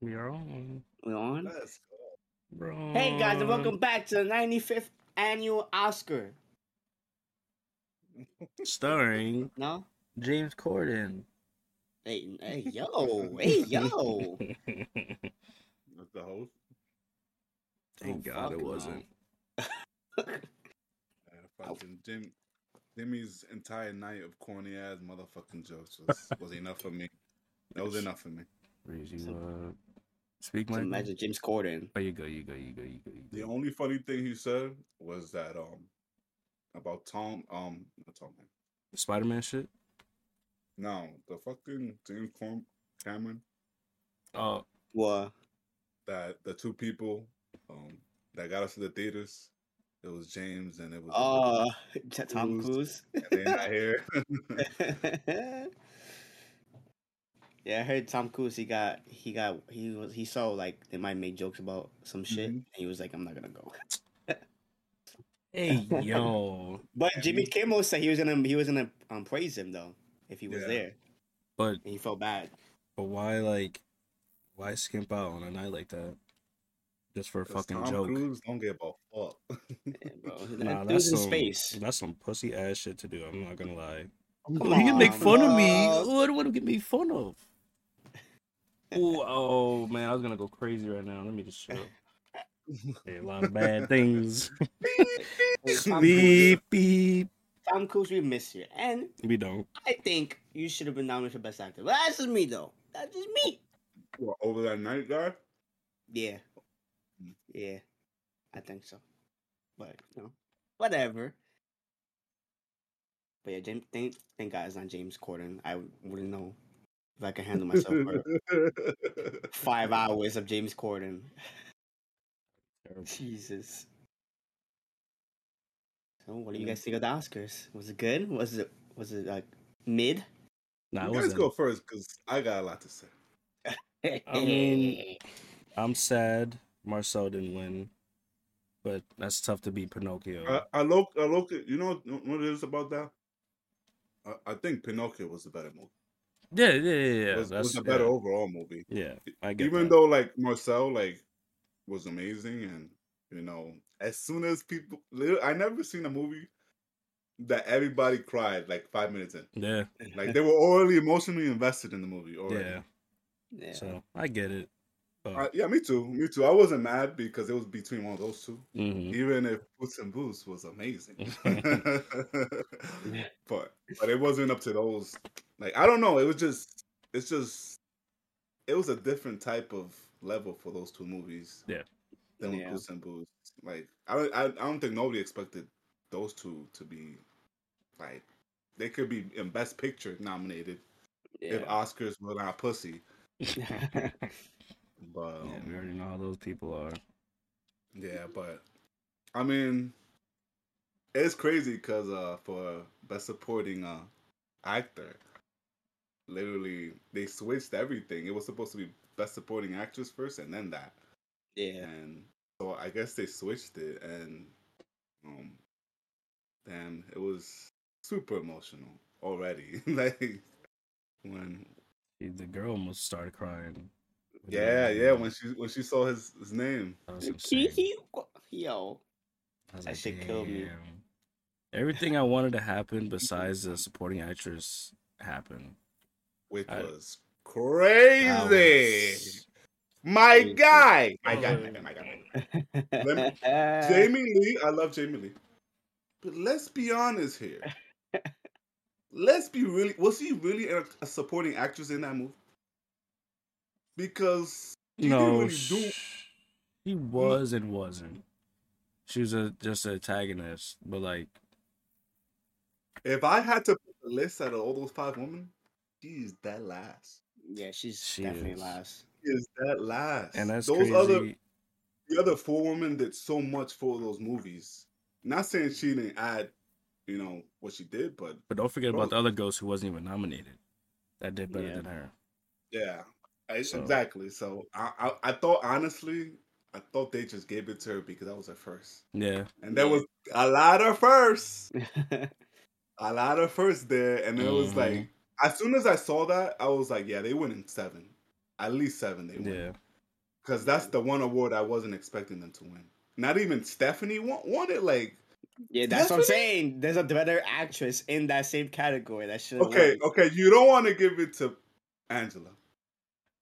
We are on. We on? Let's go. Bro. Hey guys, and welcome back to the 95th annual Oscar. Starring No? James Corden. Hey, hey, yo, hey, yo. That's the host. Thank Oh, God it wasn't. Yeah, fucking Jim, Jimmy's entire night of corny ass motherfucking jokes was, was enough for me. That was enough for me. Reese, you So- uh, speak, So Mike. imagine James Corden. Oh, you go, you go, you go, you go, you The only funny thing he said was that um about Tom um not Tom Hanks. The Spider-Man shit. no the fucking James Cam- Cameron Oh, What? that the two people um that got us to the theaters it was James and it was Oh, T- Tom Cruise. Cruise. and they're not here. yeah, I heard Tom Cruise. He got, he got, he was, he saw like they might make jokes about some shit, Mhm. and he was like, "I'm not gonna go." hey yo. But Jimmy Kimmel said he was gonna, he was gonna um, praise him though if he was Yeah. there, But and he felt bad. but why like why skimp out on a night like that? Just for a fucking Tom joke. Cruise don't give a fuck. Yeah, bro. Nah, That that's dude's in some space. that's some pussy ass shit to do. I'm not gonna lie. Come Oh, you can make on, fun of me. bro. What what get me fun of? Ooh, oh man, I was gonna go crazy right now. Let me just chill. Say a lot of bad things. Hey, Tom Cruise, beep beep. Tom Cruise, we miss you, and We don't. I think you should have been nominated for best actor. But that's just me though. That's just me. What, over that night, guy. Yeah, yeah, I think so. But you know, whatever. But yeah, James, thank thank God it's not James Corden. I wouldn't know if I can handle myself for five hours of James Corden. Jesus. So, what do you guys think of the Oscars? Was it good? Was it was it like mid? Nah, it you guys go first because I got a lot to say. I mean- I'm sad Marcel didn't win, but that's tough to beat Pinocchio. I, I look, I look. You know what it is about that? I, I think Pinocchio was the better movie. Yeah, yeah, yeah. yeah. was, that's was a better yeah. overall movie. Yeah, I get Even that. though like Marcel like was amazing, and you know, as soon as people, I never seen a movie that everybody cried like five minutes in. yeah, Like they were already emotionally invested in the movie already. yeah. yeah. So I get it. But, Uh, yeah, me too. Me too. I wasn't mad because it was between one of those two. mhm. Even if Boots and Boots was amazing, but but it wasn't up to those. Like I don't know. It was just it's just it was a different type of level for those two movies. Yeah. Than with Yeah. Boots and Boots. Like I don't I, I don't think nobody expected those two to be like they could be in Best Picture nominated if. Oscars were not pussy. But yeah, um, we already know how those people are. Yeah, but I mean, it's crazy because uh, for best supporting uh actor, literally they switched everything. It was supposed to be best supporting actress first, and then that, yeah. and so I guess they switched it, and um, damn, it was super emotional already. like when, The girl almost started crying. Yeah, yeah, when she when she saw his his name. That was. Yo. I was That like, shit killed me. Everything I wanted to happen besides the supporting actress happened. which I- was crazy. was- My guy, my guy, my guy, my guy. my guy. Jamie. Jamie Lee, I love Jamie Lee, but let's be honest here. Let's be really. Was he really a, a supporting actress in that movie? Because She didn't no, really do- he was and wasn't. She was a just an antagonist, but like, if I had to put the list out of all those five women, she's that last. Yeah, she's She definitely is. last. She is that last. and that's those crazy. other the other four women did so much for those movies. Not saying she didn't add, you know, what she did, but but don't forget Bro. about the other ghost who wasn't even nominated. That did better Yeah. than her. yeah, I- Eh, so- exactly. So I, I, I thought honestly, I thought they just gave it to her because that was her first, Yeah, and there was a lot of firsts, a lot of firsts there, and it was like mm-hmm. as soon as I saw that, I was like, yeah, they win in seven, at least seven. They win. yeah. because that's the one award I wasn't expecting them to win. Not even Stephanie won, won it. Like, Yeah, that's what I'm saying. There's a better actress in that same category that should. okay, okay, you don't want to give it to Angela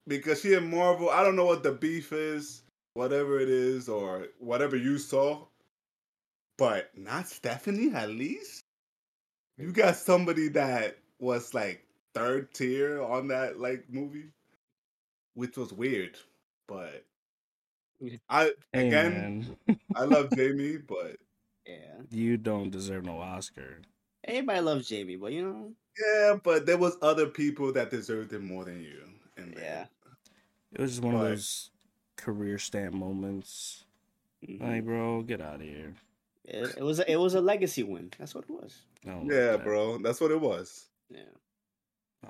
because she in Marvel. I don't know what the beef is, whatever it is, or whatever you saw, but not Stephanie. At least you got somebody that was like third tier on that like movie, which was weird. But I Hey, again, I love Jamie, but Yeah, you don't deserve no Oscar. everybody loves Jamie, but you know, yeah, but there was other people that deserved it more than you. And yeah. It was just one of those career stamp moments. Mhm. Like, bro, get out of here. It, it was a, it was a legacy win. That's what it was. Like yeah, that. bro, that's what it was. Yeah,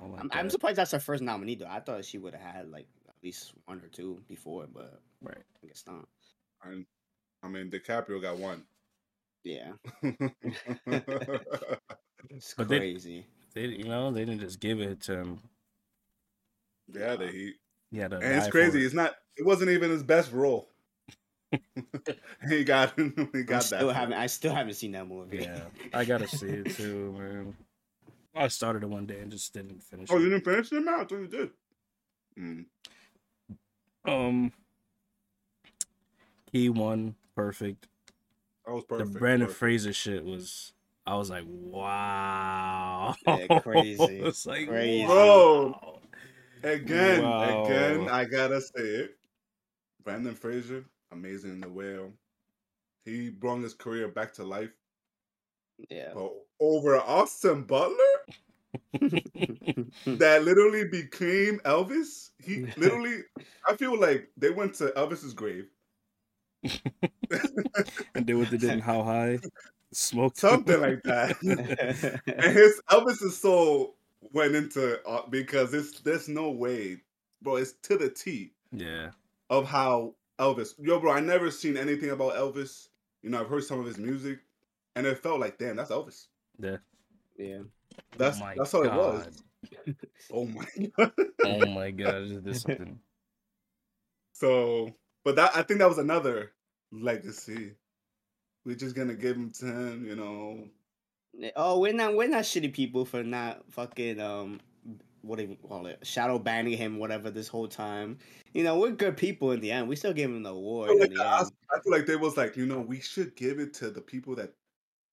Like I'm, I'm surprised that's her first nominee though. I thought she would have had like at least one or two before, but Right. I guess not. And I mean, DiCaprio got one. Yeah, it's But crazy. They, you know, they didn't just give it to him. yeah, the Heat. He had to And it's crazy. it. It's not. It wasn't even his best role. he got. He I got still that. haven't. I still haven't seen that movie. Yeah, I gotta see it too, man. I started it one day and just didn't finish. Oh, you didn't finish it, man? I thought you did. Mm. Um, he won perfect. That was perfect. The. Brandon perfect. Fraser shit was. I was like, wow, Yeah, crazy. it's like, Crazy. Bro. Again, Wow. again, I gotta say it. Brandon Fraser, amazing in the whale. He brought his career back to life. Yeah. But over Austin Butler, that literally became Elvis. He literally, I feel like they went to Elvis's grave, and did what they did in How High, smoked something like that. and his Elvis's soul went into uh, because it's there's no way, bro. It's to the T yeah, of how Elvis. Yo, bro, I never seen anything about Elvis. You know, I've heard some of his music, and it felt like, damn, that's Elvis. yeah. yeah. That's oh that's all it was. Oh my god. Oh my god, I just did something. So, but that I think that was another legacy. We're just gonna give him to him, you know. Oh, we're not we're not shitty people for not fucking um what do you call it? Shadow banning him, whatever this whole time. You know, we're good people in the end. We still give him the award I feel, in like the the end. I feel like they was like, you know, we should give it to the people that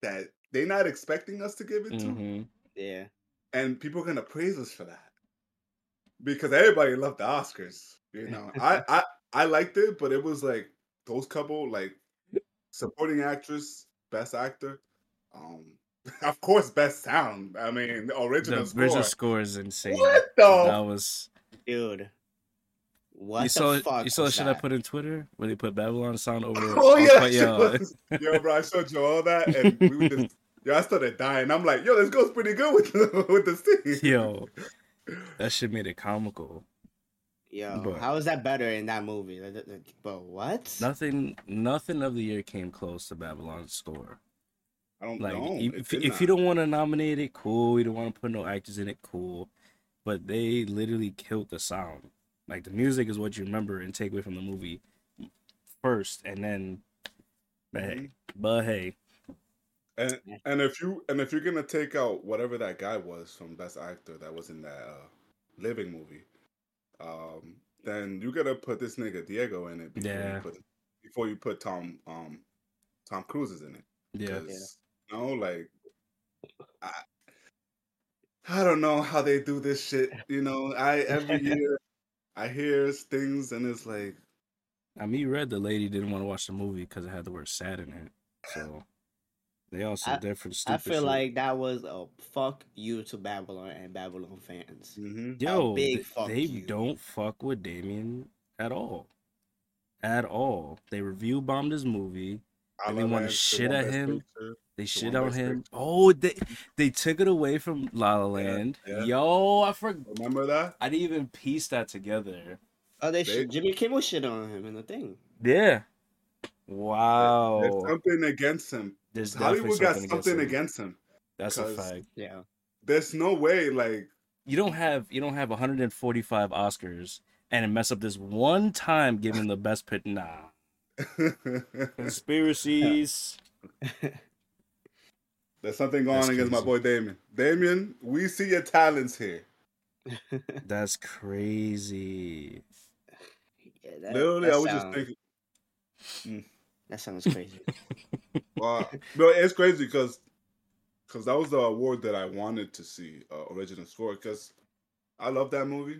that they're not expecting us to give it to, hmm Yeah. and people are gonna praise us for that because everybody loved the Oscars. You know, I I I liked it, but it was like those couple like supporting actress, best actor, um, of course, best sound. I mean, the original The score. original score is insane. What the? That was Dude. What you the saw fuck you saw the shit I put in Twitter where they put Babylon sound over. Oh on yeah, Fight- that was- yo, bro, I showed you all that, and we were just, yo, I started dying. I'm like, yo, this goes pretty good with the, with the scene. Yo, that shit made it comical. Yo, But- how is that better in that movie? But what? Nothing, nothing of the year came close to Babylon's score. I don't Like, know. if, if, did you don't want to nominate it, cool. You don't want to put no actors in it, cool. But they literally killed the sound. Like the music is what you remember and take away from the movie first, and then, but Mm-hmm. hey, but hey, and and if you and if you're gonna take out whatever that guy was from Best Actor that was in that uh, Living movie, um, then you gotta put this nigga Diego in it before Yeah. you put before you put Tom um Tom Cruise's in it. yeah, 'Cause, You know, like I, I don't know how they do this shit. You know, I every year I hear things and it's like, I mean, you read the lady didn't want to watch the movie because it had the word "sad" in it. So they also I- different. I Stupid feel shit. like that was a fuck you to Babylon and Babylon fans. mhm. Yo, big th- fuck they you. don't fuck with Damien at all. At all. They review bombed his movie. I And they wanna shit at him. Picture. They The shit on him. Picture. Oh, they they took it away from La La Land. yeah. Yo, I forgot. Remember that? I didn't even piece that together. Oh, they, They- should. Jimmy Kimmel shit on him in the thing. Yeah. There's Wow. something against him. There's Hollywood definitely got something something against, against him. him. That's a fact. Yeah. There's no way, like, You don't have you don't have 145 Oscars and mess up this one time giving the best pit. Nah, conspiracies. There's something going That's on against my boy Damien. Damien, we see your talents here. That's crazy. Yeah, that, Literally, that I was sound- just thinking. That sounds crazy. Wow, no, it's crazy because because that was the award that I wanted to see uh, original score because I love that movie,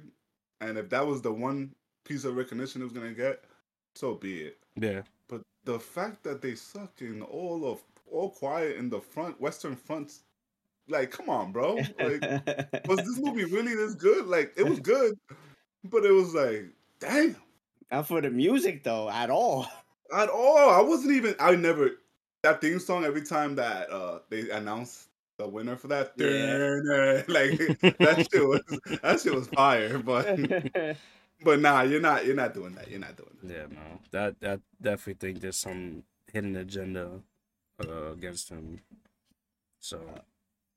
and if that was the one piece of recognition it was gonna get, so be it. Yeah, But the fact that they suck in all of all quiet in the front Western fronts, like, come on, bro. Like, was this movie really this good? Like, it was good, but it was like, damn. Not for the music though, at all. At all. I wasn't even I never that theme song every time that uh they announced the winner for that. Yeah. Like that shit was that shit was fire. But but nah, you're not you're not doing that. You're not doing that. yeah, no. That that definitely think there's some hidden agenda uh, against him. So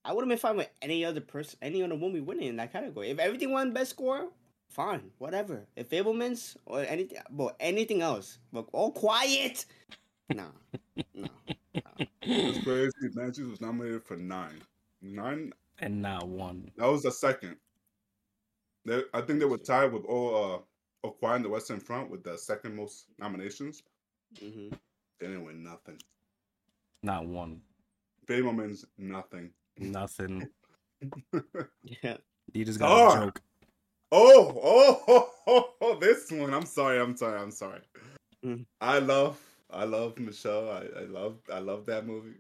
I would have been fine with any other person, any other movie winning in that category. If everything won best score, fine, whatever. If Fabelmans or anything, but anything else, but all quiet. No, no. It's crazy. Matches was nominated for nine. Nine and not one. that was the second. They, I think they were tied with all uh Quiet in the Western Front with the second most nominations. Mm-hmm. They didn't win nothing. Not one. Fabelman's nothing. Nothing. Yeah. You just got Star. a joke. Oh, oh, oh, oh, this one. I'm sorry. I'm sorry. I'm sorry. Mm. I love, I love Michelle. I, I love, I love that movie.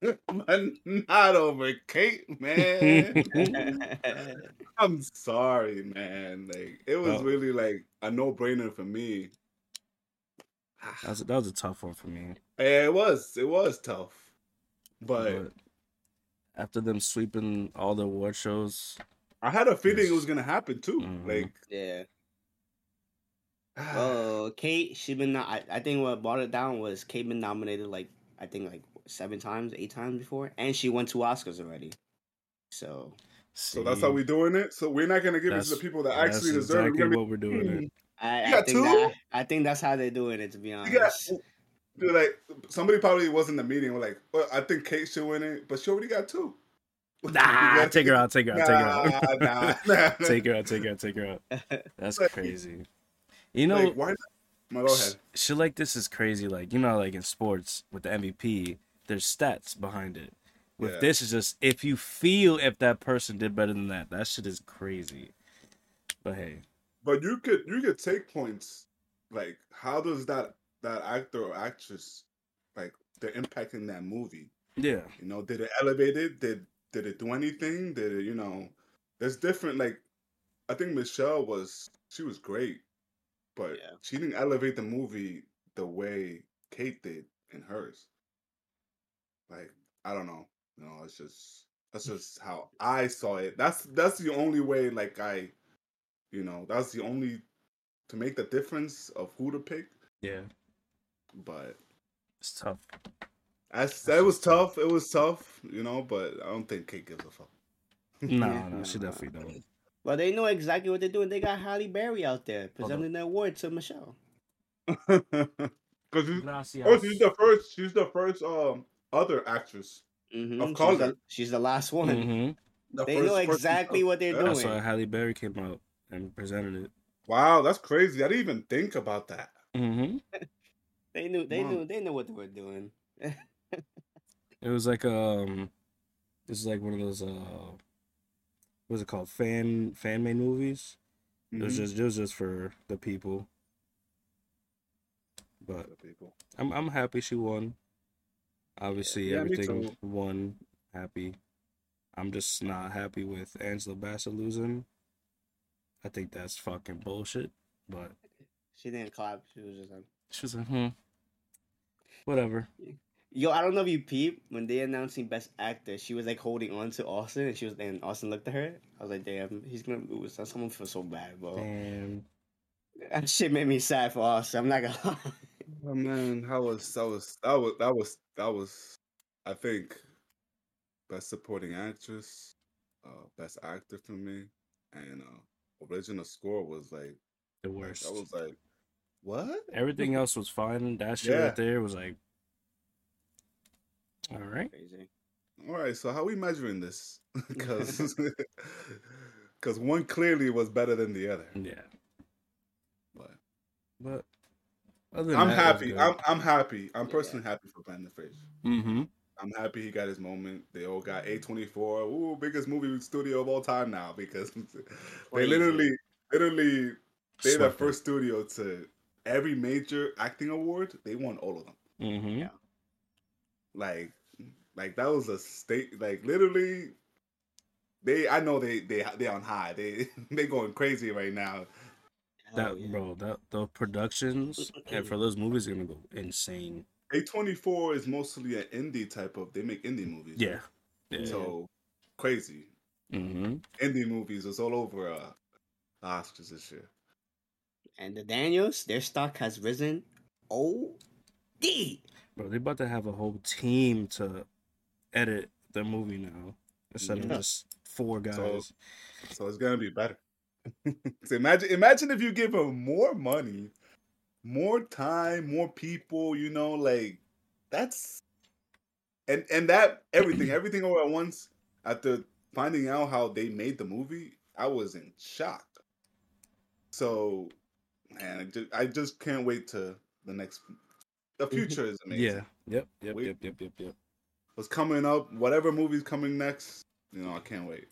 but not over Kate, man. I'm sorry, man. Like it was Oh. really like a no brainer for me. That was, that was a tough one for me. Yeah, it was, it was tough, but But after them sweeping all the award shows, I had a feeling Yes. it was gonna happen too. Mhm. Like, yeah. Oh, Kate, she been. not- I, I think what brought it down was Kate been nominated like I think like seven times, eight times before, and she won two Oscars already. So so that's how we doing it. So we're not gonna give it to the people that That's actually deserve it. We're exactly gonna be- what we're doing. It. I, You I got think two? that I think that's how they're doing it. To be honest, You got, dude, like somebody probably was in the meeting. Were like, well, I think Kate should win it, but she already got two. Nah, take her out, take her out, take her out. Nah, nah, nah. take her out, take her out, take her out. That's Like- crazy. You know, like, why not? No, go ahead. sh- shit like this is crazy. Like you know, like in sports with the MVP, there's stats behind it. With Yeah. this, is just if you feel if that person did better than that. That shit is crazy. But hey, But you could you could take points. Like, how does that that actor or actress like they're impacting that movie? yeah, You know, did it elevate it? Did did it do anything? Did it, you know, there's different like I think Michelle was she was great, but Yeah. she didn't elevate the movie the way Kate did in hers. Like, I don't know. You know, it's just that's just how I saw it. That's that's the only way like I you know, that's the only to make the difference of who to pick. yeah, But it's tough. as that was tough. It was tough, you know, but I don't think Kate gives a fuck. No, Yeah, no, she definitely don't. Well, they know exactly what they're doing. They got Halle Berry out there presenting the award to Michelle. Because oh, she's the first. She's the first um other actress. Mhm, Of she's, color. the, she's the last one. hmm The They first know exactly of- what they're Yeah. doing. That's why Halle Berry came out and presented it. Wow, that's crazy. I didn't even think about that. hmm They knew. They Wow. knew. They knew what they were doing. It was like um, this is like one of those uh, what's it called? Fan fan made movies. It was Mhm. just it was just for the people. But Other people. I'm I'm happy she won. Obviously Yeah, everything too. won. Happy. I'm just not happy with Angela Bassett losing. I think that's fucking bullshit. But she didn't clap. She was just like, she was like, hmm. Whatever. "Yo, I don't know if you peep when they announcing Best Actor. She was like holding on to Austin, and she was. And Austin looked at her. I was like, "Damn, he's gonna lose." That's someone feel so bad, bro. Damn. That shit made me sad for Austin. I'm not gonna lie. Oh man, that was that was that was that was that was I think best supporting actress, uh best actor for me, and uh original score was like The Like, worst. I was like, what? Everything else was fine. That shit Yeah. right there was like, all right. Crazy. All right, so how are we measuring this? Because because one clearly was better than the other. Yeah, But but other than I'm that, happy. I'm I'm happy. I'm Yeah. personally happy for Brandon Fraser. Mm-hmm. I'm happy he got his moment. They all got A24. Ooh, biggest movie studio of all time now because they literally, literally, they're the first studio to every major acting award. They won all of them. Mm-hmm. Yeah. Like, like that was a state. Like literally, they. I know they they they on high. They they going crazy right now. That Hell yeah. bro, that the productions and for those movies are gonna go insane. A24 is mostly an indie type of. They make indie movies. Yeah. Yeah. So crazy mm-hmm. indie movies. It's all over uh, the Oscars this year. And the Daniels, their stock has risen. Oh, D. Bro, they about to have a whole team to edit the movie now instead of just four guys. So- So it's gonna be better. so imagine imagine if you give them more money, more time, more people, you know, like that's and and that everything, everything all at once, after finding out how they made the movie, I was in shock. So man, I just, I just can't wait to the next the mm-hmm. future is amazing. yeah. Yep. Yep. Wait. Yep. Yep. Yep. Yep. What's coming up, whatever movie's coming next, you know, I can't wait.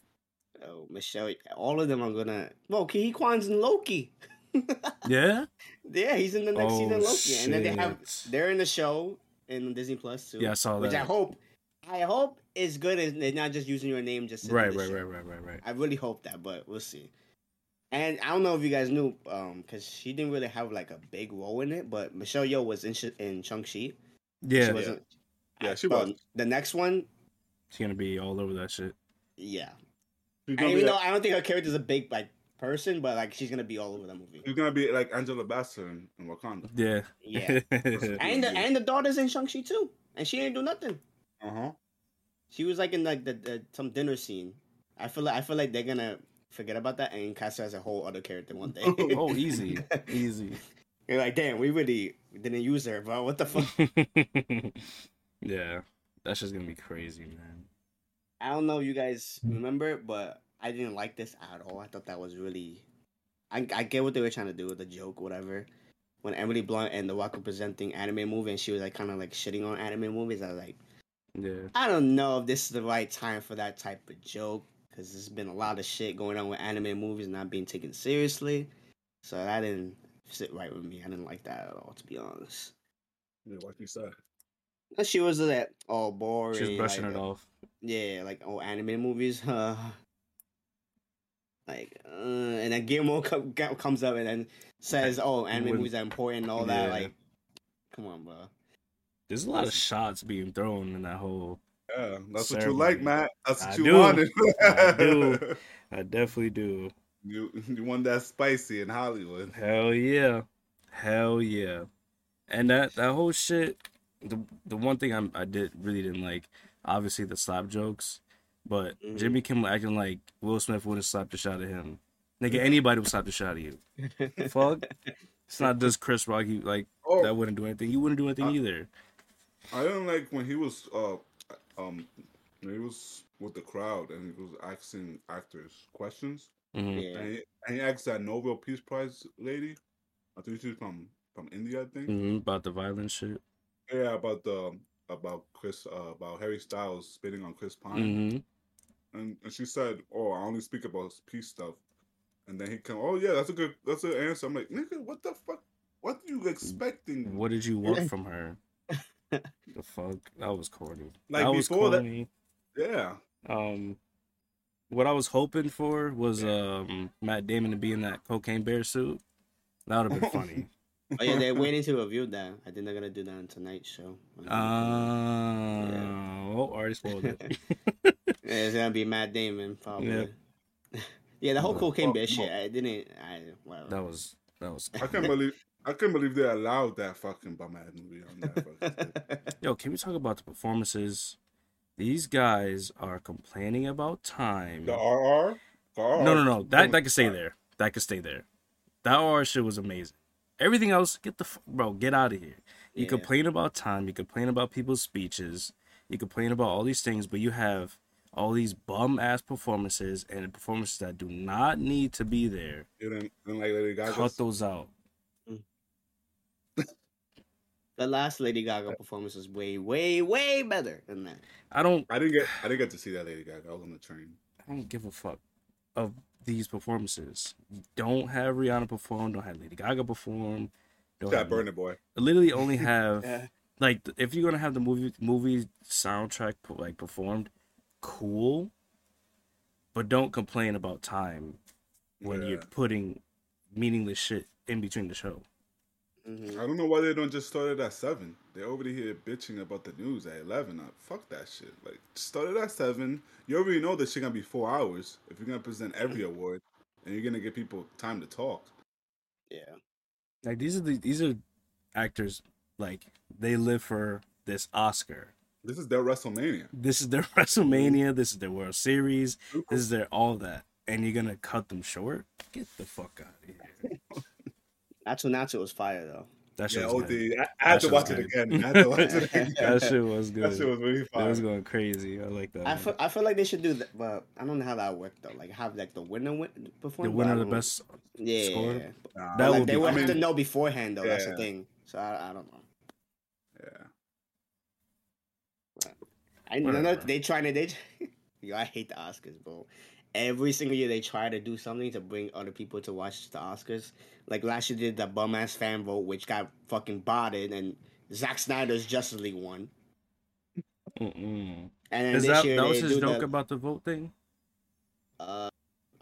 Oh, Michelle, all of them are gonna. Well, Ke Huy Quan's in Loki. Yeah. yeah, he's in the next season Oh, of Loki, and then they have shit. they're in the show in Disney Plus too. Yeah, I saw which I that. hope, I hope is good, and they're not just using your name just to do Right. the Right. show. Right. Right. Right. Right. I really hope that, but we'll see. And I don't know if you guys knew, um, because she didn't really have like a big role in it, but Michelle Yeoh was in Sh- in Shang Chi. Yeah. she wasn't. Yeah, I she was. The next one, She's gonna be all over that shit. yeah. She's And even though like, I don't think her character's a big like person, but like she's gonna be all over the movie. she's gonna be like Angela Bassett in, in Wakanda. Yeah. Yeah. And the and the daughter's in Shang Chi too, and she didn't do nothing. Uh huh. She was like in like the, the some dinner scene. I feel like I feel like they're gonna forget about that and cast her as a whole other character one day. oh, easy. Easy. You're like, damn, we really didn't use her, bro. What the fuck? yeah. That's just gonna be crazy, man. I don't know if you guys remember, but I didn't like this at all. I thought that was really. I, I get what they were trying to do with the joke, whatever. When Emily Blunt and The were presenting anime movie, and she was like kind of like shitting on anime movies, I was like, Yeah. I don't know if this is the right time for that type of joke because there's been a lot of shit going on with anime movies not being taken seriously. So that didn't sit right with me. I didn't like that at all, to be honest. Yeah, like you said. And she was like, oh, boring. She's brushing like, it off. Yeah, like oh, anime movies. Huh? like, uh, and then Guillermo co- co- comes up and then says, "Oh, anime Wouldn't- movies are important and all that." Yeah. Like, come on, bro. There's a lot of shots being thrown in that whole. Yeah, that's what you like, Matt. That's what I you do. wanted. I do. I definitely do. You you want that spicy in Hollywood. Hell yeah, hell yeah, and that that whole shit. The the one thing I'm, I did really didn't like, obviously the slap jokes, but Mhm. Jimmy Kimmel acting like Will Smith would have slapped the shot at him. Nigga, anybody would slap the shot at you. Fuck. It's not just Chris Rock. He like Oh, that wouldn't do anything. You wouldn't do anything Uh, either. I didn't like when he was uh um when he was with the crowd and he was asking actors questions. Mhm. yeah, And, he, and he asked that Nobel Peace Prize lady. I think she's from from India. I think. Mhm, About the violent shit. Yeah, about the about Chris uh, about Harry Styles spitting on Chris Pine. hmm and, and she said, "Oh, I only speak about peace stuff." And then he come, "Oh yeah, that's a good, that's an answer." I'm like, "Nigga, what the fuck? What are you expecting?" What did you want from her? The fuck? That was corny. Like, that was before that- corny. Yeah, Um, what I was hoping for was um Matt Damon to be in that cocaine bear suit. That would have been funny. oh yeah, they're waiting to review that. I think they're gonna do that on tonight's show. Uh, oh, already spoiled it. Yeah, it's gonna be Matt Damon probably. Yeah, the whole No. cocaine bear Oh, shit. I didn't. I whatever. that was that was. I can't believe, I can't believe they allowed that fucking bum ass movie on that. Fucking Yo, can we talk about the performances? These guys are complaining about time. the RR, the RR. No, no, no. That that can stay there. That could stay there. That art shit was amazing. Everything else, get the f- bro, get out of here. You Yeah. complain about time, you complain about people's speeches, you complain about all these things, but you have all these bum ass performances and performances that do not need to be there. You didn't, didn't like Lady Gaga. Cut those out. The last Lady Gaga performance was way, way, way better than that. I don't I didn't get I didn't get to see that Lady Gaga. I was on the train. I don't give a fuck of these performances. Don't have Rihanna perform, don't have Lady Gaga perform. Don't That have, Burna Boy. literally only have Yeah. like if you're gonna have the movie movie soundtrack like performed, cool. But don't complain about time when you're putting meaningless shit in between the show. Mhm. I don't know why they don't just start it at seven. They're already here bitching about the news at eleven. Uh, fuck that shit. Like start it at seven. You already know this shit gonna be four hours if you're gonna present every award and you're gonna give people time to talk. Yeah. Like these are the these are actors like they live for this Oscar. This is their WrestleMania. This is their WrestleMania. This is their World Series. This is their all that, and you're gonna cut them short? Get the fuck out of here. Naatu Naatu was fire though. That shit Yeah, was OD. good. I, I had to watch it again. I had to watch it again. That shit was good. That shit was really fire. It was going crazy. I like that. I feel, I feel like they should do that, but I don't know how that worked though. Like have like the winner win perform. the winner the best. Yeah, score? yeah, yeah. Nah, That like would they be- would I have mean, to know beforehand though. That's the thing. So I, I don't know. yeah. I know Whatever. they trying to they. Yo, I hate the Oscars, bro. Every single year they try to do something to bring other people to watch the Oscars. Like last year did the bum ass fan vote, which got fucking botted, and Zack Snyder's Justice League won. Mm-mm. And then Is this that year that was his joke the, about the vote thing? uh,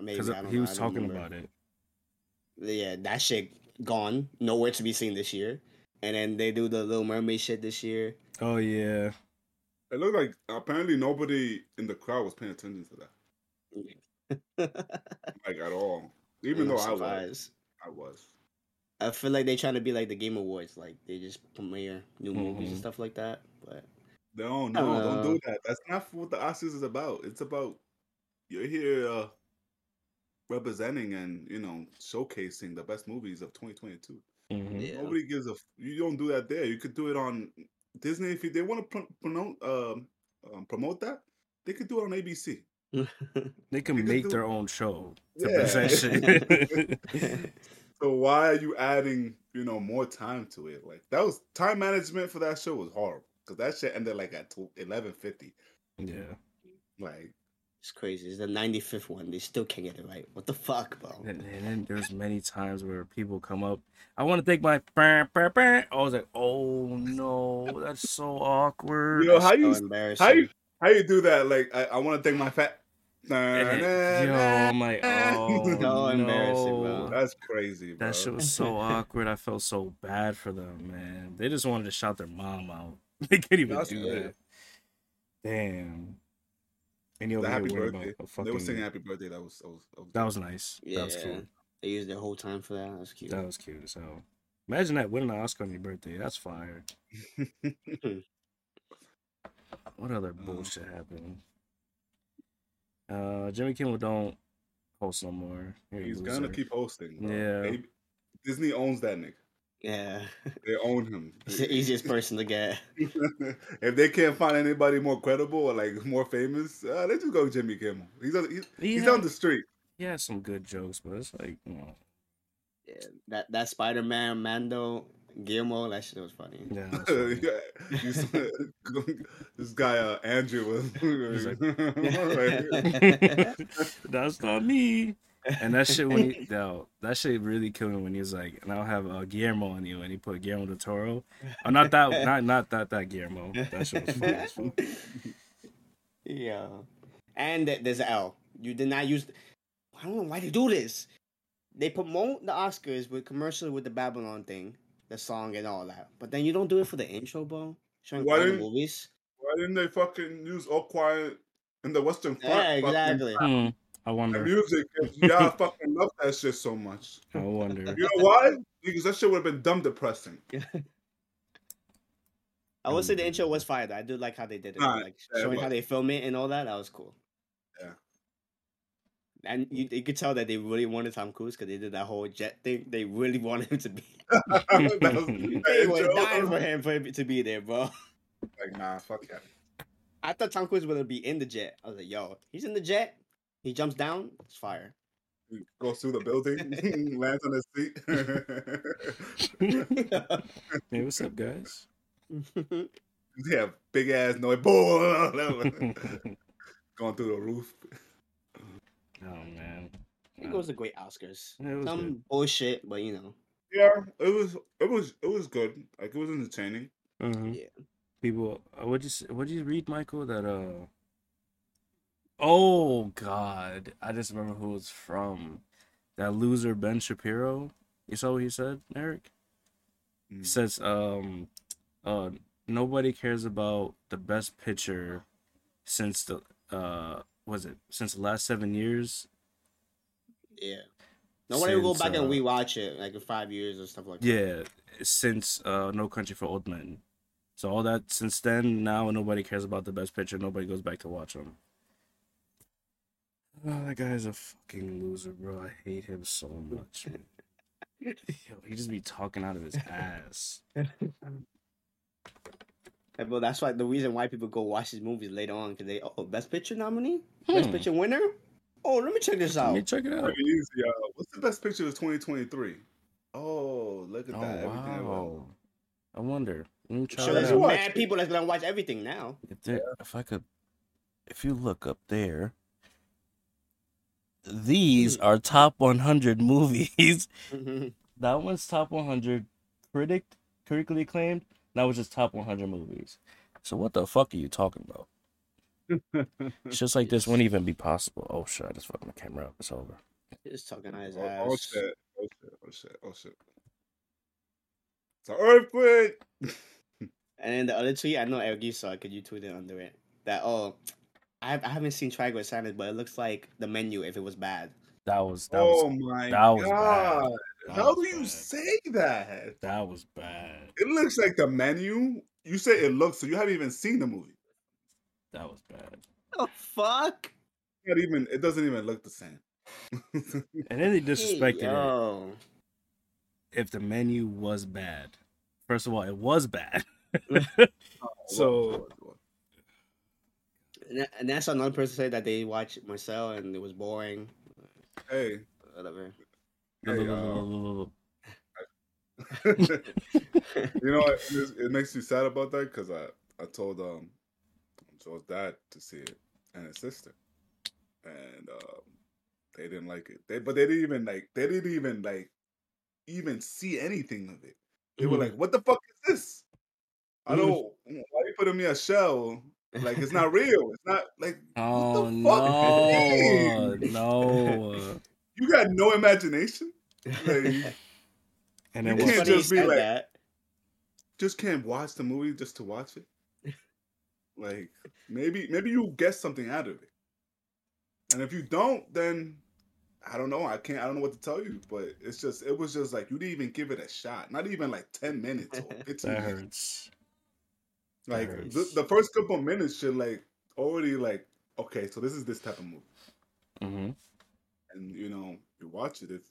maybe I don't he know, was I don't talking remember. about it. Yeah, that shit gone, nowhere to be seen this year. And then they do the Little Mermaid shit this year. Oh yeah. It looked like apparently nobody in the crowd was paying attention to that, like at all. Even I'm though I was. I was. I feel like they're trying to be like the Game Awards, like they just premiere new movies Mhm. and stuff like that. But No, no, don't do Uh, that. That's not what the Oscars is about. It's about you're here uh, representing and you know showcasing the best movies of 2022. Mhm. yeah, Nobody gives a. f- You don't do that there. You could do it on Disney if you, they want to pr- promote um, um, promote that. They could do it on ABC. They can can make do- their own show to Yeah. present shit. So why are you adding you know more time to it? Like that was time management for that show was horrible because that shit ended like at eleven fifty. yeah. Like it's crazy. It's the 95th one. They still can't get it right. What the fuck, bro? And, and then there's many times where people come up. I want to take my. I was like, oh no, that's so awkward. Yo, how you embarrassing. how you how you do that? Like I, I want to thank my fat. And Yo, I'm like, oh So embarrassing, no. bro. That's crazy, bro. That shit was so awkward. I felt so bad for them, man. They just wanted to shout their mom out. They couldn't even That's do good. that. Damn. And you The happy birthday. about a They were singing happy birthday. That was that was, that was, That was nice. Yeah, That was cute. they used their whole time for that. That's cute. That was cute. So imagine that winning an Oscar on your birthday. That's fire. What other Uh, bullshit happened? Uh, Jimmy Kimmel don't host no more. You're He's gonna keep hosting. bro. Yeah. They- Disney owns that nigga. yeah, They own him. he's the easiest person to get. if they can't find anybody more credible or like more famous, uh, let's just go with Jimmy Kimmel. He's on, he's, he's Yeah. on the street. He has some good jokes, but it's like, you know, Yeah, that that Spider Man Mando Guillermo, that shit was funny. yeah. that's funny. Yeah, you saw- this guy uh, Andrew was. He's like, That's not me. And that shit when he no, that shit really killed me when he was like, and I'll have uh, Guillermo on you, and he put Guillermo del Toro. Oh, not that, not not that that Guillermo. That shit was funny. as fuck. yeah, and there's an L. You did not use. I don't know why they do this. They promote the Oscars with commercial with the Babylon thing, the song and all that, but then you don't do it for the intro, bro. Showing Why didn't- movies. Why didn't they fucking use All Quiet in the Western Front? Yeah, exactly. Hmm, I The wonder. music, y'all fucking love that shit so much. I wonder. You know why? Because that shit would have been dumb depressing. I would say the intro was fire. Though. I do like how they did it, Nah, like yeah, showing but- how they film it and all that. That was cool. And you, you could tell that they really wanted Tom Cruise because they did that whole jet thing. They really wanted him to be. was, They were Joe, dying for him for him to be there, bro. Like, nah, fuck that. I thought Tom Cruise was gonna be in the jet. I was like, yo, he's in the jet. He jumps down. It's fire. He Goes through the building, lands on his seat. hey, what's up, guys? yeah, big ass noise. Boom! Going through the roof. Oh man. it was a great Oscars. Yeah, Some good. bullshit, but you know. Yeah, it was it was it was good. Like it was entertaining. Mhm. Yeah. People, uh, what'd you what'd you read, Michael? That uh. Oh God, I just remember who it's from. That loser Ben Shapiro. You saw what he said, Eric? He Mm. says, um, uh, nobody cares about the best pitcher since the uh, was it since the last seven years? Yeah. Nobody will go back and uh, rewatch it like in five years or stuff like that. Yeah, since uh, No Country for Old Men. So all that since then, now nobody cares about the best pitcher. Nobody goes back to watch him. Oh, that guy's a fucking loser, bro. I hate him so much. Yo, he just be talking out of his ass. Yeah, But that's why the reason why people go watch these movies later on because they oh best picture nominee, best Hmm. picture winner. Oh, let me check this out. Let me check it out. Easy. Uh, what's the best picture of 2023? Oh, look at Oh that. I wow! I wonder. Let me try So there's out. watch mad people that's gonna watch everything now. If, there, if I could, if you look up there, these are top 100 movies. that one's top 100 critic critically acclaimed. That was just top 100 movies. So what the fuck are you talking about? It's just like this wouldn't even be possible. Oh shit! I just fucked my camera up. It's over. Just talking his Oh, ass. oh shit. Oh shit. Oh shit. Oh shit. It's an earthquake. And then the other tweet, I know Eric you saw because you tweeted under it that oh, I, I haven't seen Triangle of Sadness, but it looks like the menu if it was bad. That was that oh was my that was bad. God. That How was do you say that? that was bad. It looks like the menu. You say it looks, so you haven't even seen the movie. That was bad. Oh fuck! Not even. It doesn't even look the same. And then they disrespected it. If the menu was bad, first of all, it was bad. So- oh, And, and that's another person said that they watched Marcel and it was boring. hey, Whatever. Hey, uh, you know what? It, it makes me sad about that because I I told um Joe's dad to see it and his sister, and um they didn't like it. They but they didn't even like they didn't even like even see anything of it. They were like, "What the fuck is this? I don't. Why are you putting me a shell? Like it's not real. It's not like Oh the no, fuck? no. you got no imagination. Like, And You then can't It's what? funny you just be like- that. just can't watch the movie just to watch it. Like maybe maybe you get something out of it, and if you don't, then I don't know. I can't. I don't know what to tell you. But it's just it was just like you didn't even give it a shot. Not even like ten minutes or fifteen. That minutes. hurts. Like hurts. the, the first couple minutes should like already like okay, so this is this type of movie, hmm and you know you watch it. It's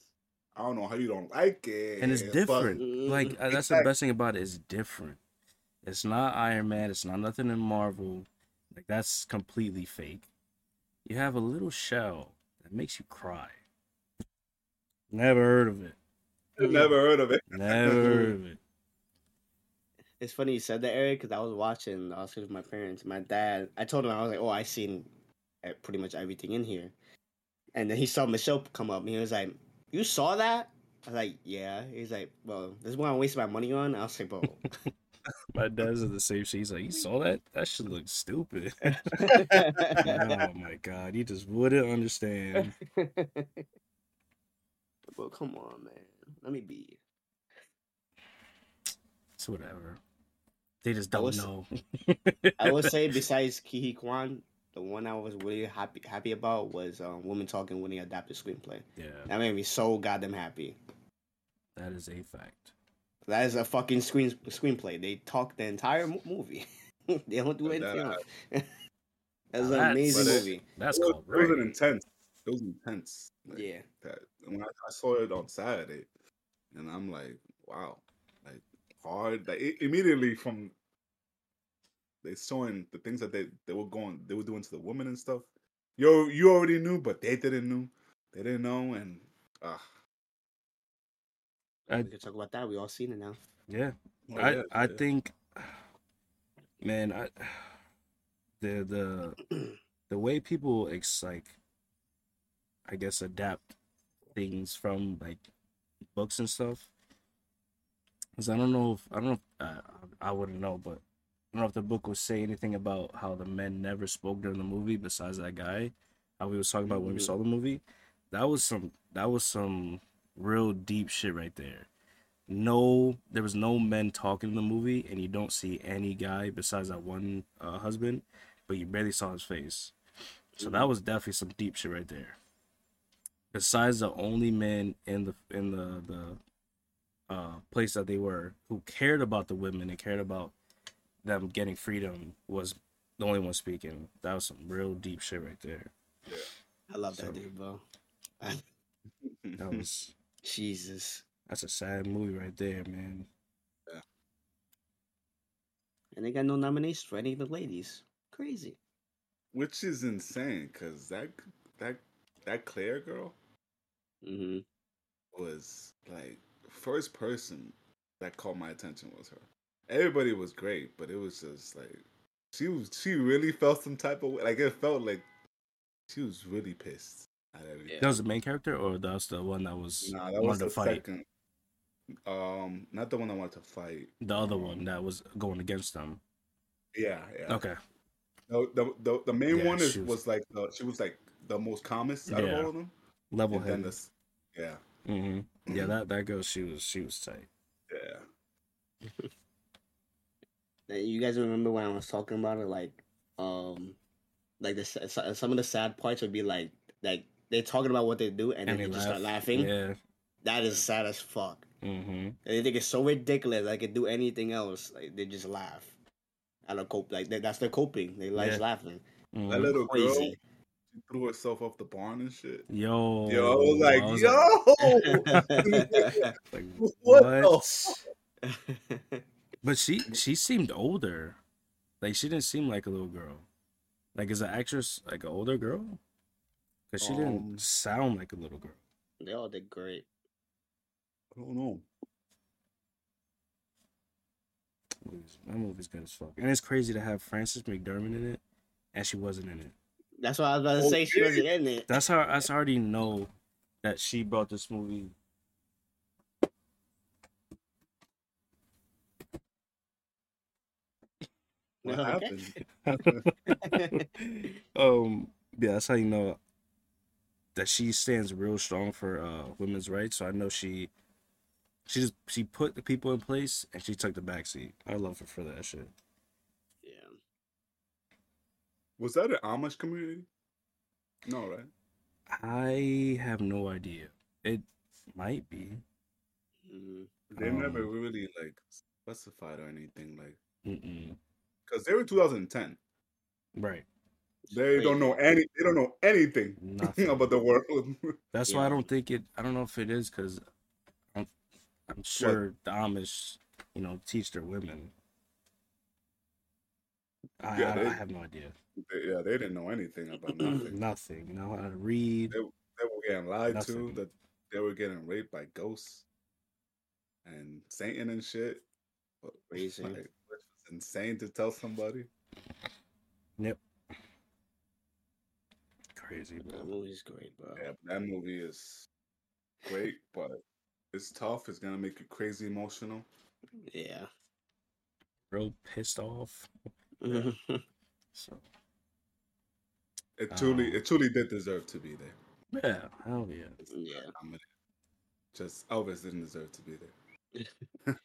I don't know how you don't like it, And it's different. Mm, Like uh, that's the best thing about it. It's different. It's not Iron Man. It's not nothing in Marvel. Like that's completely fake. You have a little shell that makes you cry. Never heard of it. Never heard of it. Never heard of it. It's funny you said that, Eric, because I was watching the Oscars with my parents. My dad, I told him I was like, "Oh, I've seen eh, pretty much everything in here," and then he saw Michelle come up, and he was like, "You saw that?" I was like, "Yeah." He's like, "Well, this is what I'm wasting my money on." I was like, "Bro." My dad's in the same shit. He's like, you saw that? That shit looks stupid. oh my god, you just wouldn't understand. well, come on, man. Let me be. It's whatever. They just don't was- know. I would say besides Ke Huy Quan, the one I was really happy happy about was um, Women Talking when he adapted screenplay. yeah, That made me so goddamn happy. that is a fact. That is a fucking screen screenplay. They talk the entire mo- movie. they don't do But anything that- else. That's an amazing But it- movie. That's it was, called it was intense. it was intense. Like, Yeah. that when I, I saw it on Saturday, and I'm like, wow, like hard. Like i- immediately from they showing the things that they they were going, they were doing to the women and stuff. Yo, you already knew, but they didn't know. They didn't know, and ah, I- we can talk about that. We all seen it now. Yeah, oh, I yeah, I yeah. think, man, I the the the way people ex like, I guess adapt things from like books and stuff. Cause I don't know if I don't know if uh, I wouldn't know, but I don't know if the book will say anything about how the men never spoke during the movie besides that guy. How we was talking about when we Mhm. saw the movie. That was some that was some real deep shit right there no there was no men talking in the movie and you don't see any guy besides that one uh, husband but you barely saw his face so that was definitely some deep shit right there besides the only men in the in the the uh place that they were who cared about the women and cared about them getting freedom was the only one speaking that was some real deep shit right there I love So- that dude, bro. that was Jesus. that's a sad movie right there man Yeah. And they got no nominations for any of the ladies. Crazy. which is insane because that that that Claire girl mm-hmm. was like first person that caught my attention was her. Everybody was great, but it was just like she was she really felt some type of way. Like it felt like she was really pissed at everything. Yeah. that was the main character or that was the one that was Nah, that was wanted the to fight second. Um, not the one I wanted to fight. the other Um, one that was going against them. Yeah, yeah. Okay. No, the, the the main Yeah, one is was- was, like the, she was like the most calmest out of all of them. Level And then this, yeah, hmm Yeah, that that girl, she was she was tight. yeah. You guys remember when I was talking about it? Like, um, like the sa- sa- some of the sad parts would be like, like they're talking about what they do and, then they, just start laughing. Yeah. That is sad as fuck. Mm-hmm. And they think it's so ridiculous. I could do anything else. Like they just laugh. I don't cope. Like that, that's their coping. They like Yeah. laughing. That hmm little girl Crazy. she threw herself off the barn and shit. Yo. Yo, I was like, I was yo, like, what, what? The? But she she seemed older. Like she didn't seem like a little girl. Like is the actress like an older girl? Cause she Um, didn't sound like a little girl. they all did great. I don't know. Movies- That movie's good as fuck, and it's crazy to have Frances McDermott in it, and she wasn't in it. That's why I was about to say. She Okay. wasn't in it. That's how I already know that she brought this movie. What happened? um, yeah, that's how you know that she stands real strong for uh women's rights. So I know she, she just she put the people in place and she took the back seat. I love her for that shit. Yeah. Was that an Amish community? No, right? I have no idea. It might be. hmm They never Um, really like specified or anything like Mm-mm. Because they were 2010. Right. They don't know any. They don't know anything Nothing. about the world. That's why I don't think it. I don't know if it is because I'm, I'm sure the Amish, you know, teach their women. I, Yeah, I, they- I have no idea. They- yeah, they didn't know anything about nothing. Nothing. You know how to read. They were getting lied Nothing. to. That they were getting raped by ghosts and Satan and shit. But, Like, which was insane to tell somebody. Yep. Crazy, bro. That movie's great, bro. Yeah, that movie is great, but it's tough. It's gonna make you crazy emotional. Yeah. Real pissed off. So It truly, Um, it truly did deserve to be there. yeah, hell yeah. yeah. I'm just Elvis didn't deserve to be there.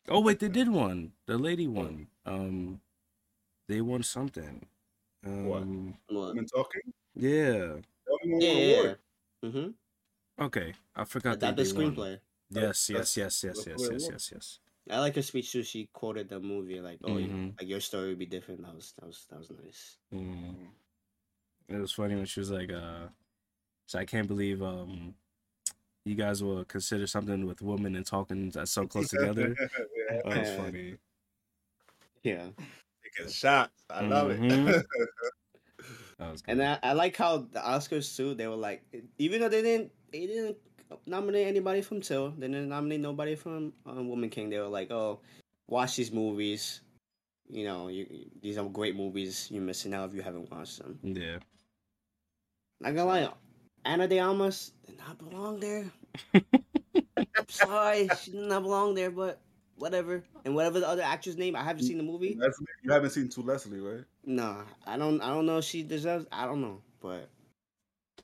Oh wait, they did one. The lady won. Um, they won something. What? Um, What? Women talking. yeah. That one won Yeah. yeah, award. yeah. Mm-hmm. Okay, I forgot that the they won. screenplay. Yes, yes, yes, yes, yes, yes, yes, yes. I like her speech too. She quoted the movie like, "Oh, yeah, Mhm. like your story would be different." That was that was that was nice. Mm. It was funny when she was like, uh, So I can't believe um you guys will consider something with women and talking that's so close together. yeah. That was Yeah. funny. Yeah. Taking shots. I love Mhm. it. That was good. And I, I like how the Oscars too. They were like, even though they didn't, they didn't nominate anybody from Till. They didn't nominate nobody from um, Woman King. They were like, oh, watch these movies. You know, you, these are great movies. You're missing out if you haven't watched them. yeah. Not gonna lie, Ana de Armas did not belong there. I'm sorry, she did not belong there, but whatever. And whatever the other actress name, I haven't seen the movie. Leslie, you haven't seen To Leslie, right? No, I don't. I don't know if she deserves. I don't know, but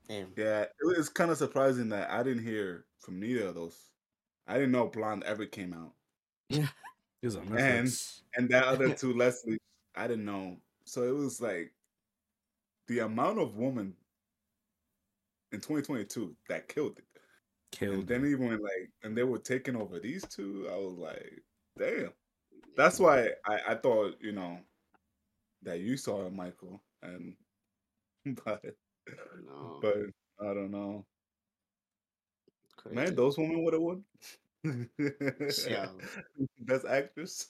damn. Yeah, it was kind of surprising that I didn't hear from neither of those. I didn't know Blonde ever came out, It was on And- and that other To Leslie, I didn't know. So it was like the amount of women in 2022 that killed it. Killed. And then even like, and they were taking over these two, I was like, damn. That's why I, I thought, you know, that you saw it, Michael, and but No, but I don't know, crazy. man. Those women would have won. Yeah. Best actress.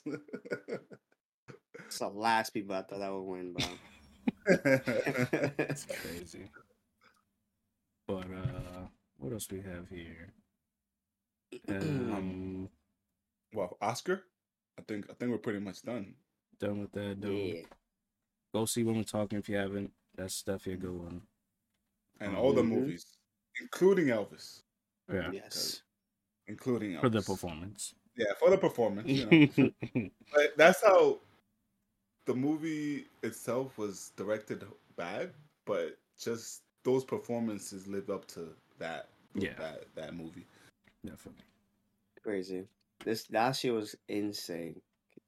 It's the last people I thought that would win, bro. It's crazy. But what else we have here? Um well, Oscar. I think I think we're pretty much done. done with that dude. yeah. Go see Women Talking if you haven't. That's definitely a good one. And all the movies, including Elvis, Yeah. Yes. including Elvis. For the performance. Yeah, for the performance. You know. But that's how the movie itself was directed bad, but just those performances lived up to that. Yeah. that that movie. definitely. Crazy. This last year was insane.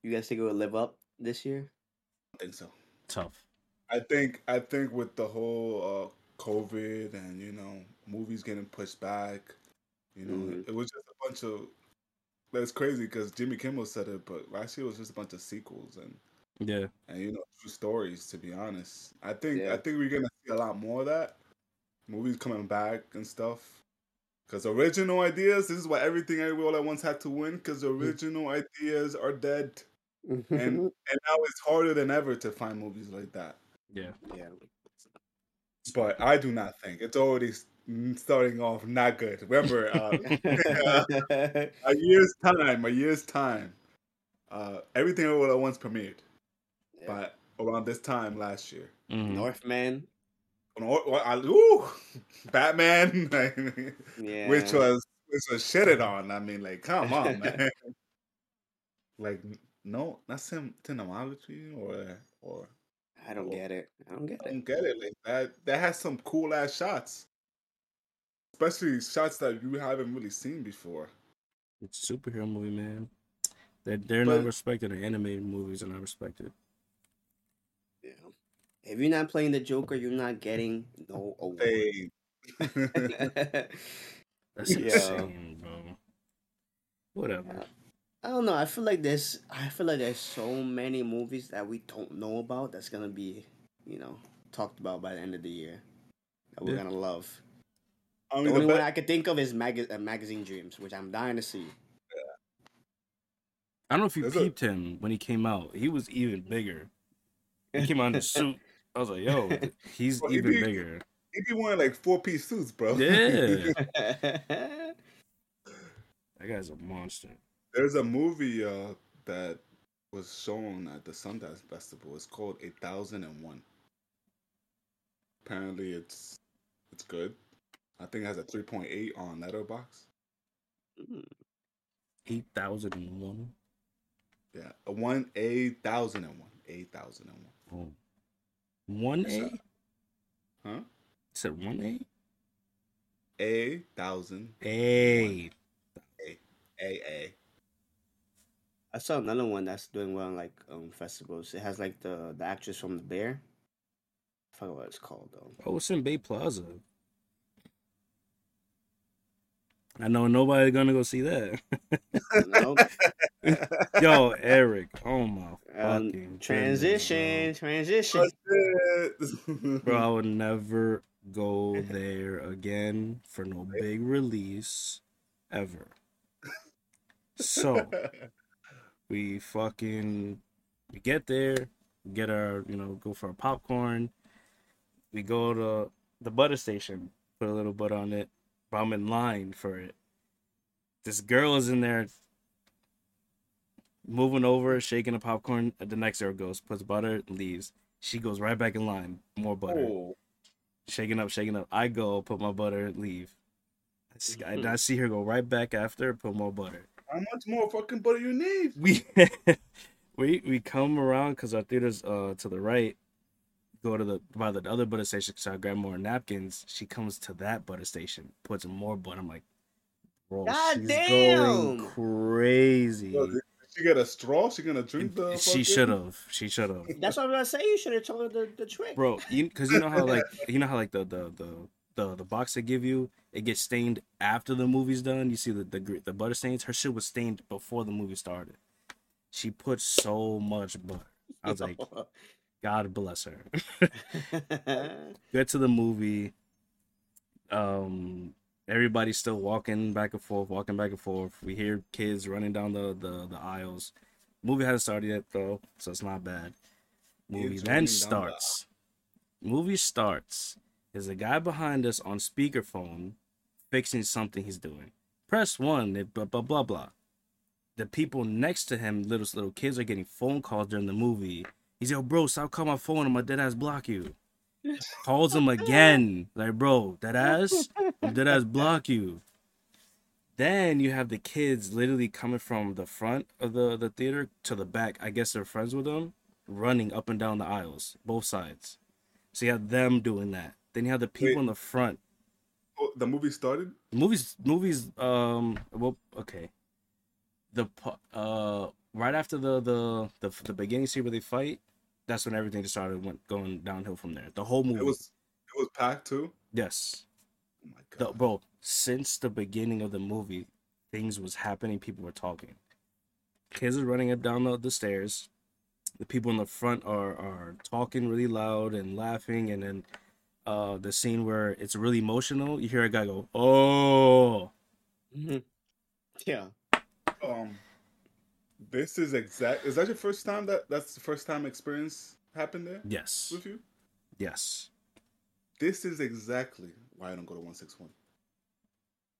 You guys think it would live up this year? I think so. Tough. I think I think with the whole uh, COVID and you know movies getting pushed back, you know Mhm. it was just a bunch of. That's crazy because Jimmy Kimmel said it, but last year was just a bunch of sequels and Yeah. and you know true stories. To be honest, I think Yeah. I think we're gonna see a lot more of that. Movies coming back and stuff. Because original ideas, this is why everything everywhere all at once had to win. Because original ideas are dead, and and now it's harder than ever to find movies like that. Yeah. yeah. But I do not think it's already mm, starting off not good. Remember, uh, a year's time, a year's time, uh, everything all at once premiered, Yeah. but around this time last year. Mhm. Northman. Or- or- I- ooh, Batman, Yeah. which was which was shitted on. I mean, like, come on, man. like, no, not sim- cinematography or or I don't get it. I don't get it. I it. don't get it. Like that, that has some cool ass shots, especially shots that you haven't really seen before. It's a superhero movie, man. They're they're But- not respected. The animated movies are not respected. Yeah. If you're not playing the Joker, you're not getting no award. They, That's Yeah. insane, bro. Whatever. I don't know. I feel like there's. I feel like there's so many movies that we don't know about that's gonna be, you know, talked about by the end of the year. That we're Yeah. gonna love. I The only the one be- I could think of is Mag- uh, Magazine Dreams, which I'm dying to see. I don't know if you There's a- peeped him when he came out. He was even bigger. He came out in a suit. I was like, yo, he's Well, he even be- bigger. He'd be wearing like four piece suits, bro. Yeah. That guy's a monster. There's a movie uh, that was shown at the Sundance Festival. It's called A Thousand and One. Apparently, it's it's good. I think it has a 3.8 on Letterboxd. Mm, Eight thousand and one. Yeah, a one A thousand and one. A thousand and one. Oh. One A? a- Huh? said one A? A thousand A. A A. I saw another one that's doing well in like um festivals. It has like the the actress from The Bear. I forgot what it's called though. Oh, it's in Bay Plaza. I know nobody gonna go see that. Nope. Yo, Eric. Oh my Um, fucking transition, transition. That's it. Bro, I would never go there again for no big release ever. So we fucking we get there, get our you know go for our popcorn. We go to the butter station, put a little butter on it. But I'm in line for it. This girl is in there moving over, shaking the popcorn. The next girl goes, puts butter, leaves. She goes right back in line, more butter, Oh, shaking up, shaking up. I go, put my butter, leave. I see, I, I see her go right back after, put more butter. how much more fucking butter you need? We we we come around because our theater's uh to the right. Go to the by the other butter station, so I grab more napkins. She comes to that butter station, puts more butter. I'm like, bro, God she's damn. going crazy. Yo, she got a straw? She gonna drink the? She should have. She should have. That's what I'm gonna say. You should have told her the, the trick. bro you because you know how like you know how like the the the the, the box they give you it gets stained after the movie's done you see the, the the butter stains her shit was stained before the movie started she put so much butter i was like god bless her. Get to the movie. Um everybody's still walking back and forth walking back and forth. We hear kids running down the the, the aisles. Movie hasn't started yet though so it's not bad. Movie Kids then down the starts. movie starts. There's a guy behind us on speakerphone fixing something he's doing. Press one blah blah blah blah. The people next to him little little kids are getting phone calls during the movie he's like, yo bro stop calling my phone i'm a dead ass block you calls him again like bro dead ass i'm dead ass block you then you have the kids literally coming from the front of the, the theater to the back. I guess they're friends with them, running up and down the aisles, both sides. So you have them doing that. Then you have the people Wait. in the front. Oh, the movie started. Movies, movies. Um, well, okay. The uh, right after the the the the beginning scene where they fight, that's when everything just started went going downhill from there. The whole movie. It was it was packed too. yes. Oh my The, god. bro, since the beginning of the movie, things was happening. People were talking. Kids are running up down the, the stairs. The people in the front are are talking really loud and laughing, and then uh the scene where it's really emotional. You hear a guy go, "Oh." Mhm. Yeah. Um, this is exact. Is that your first time? That that's the first time experience happened there Yes, with you. yes. This is exactly why I don't go to one six one.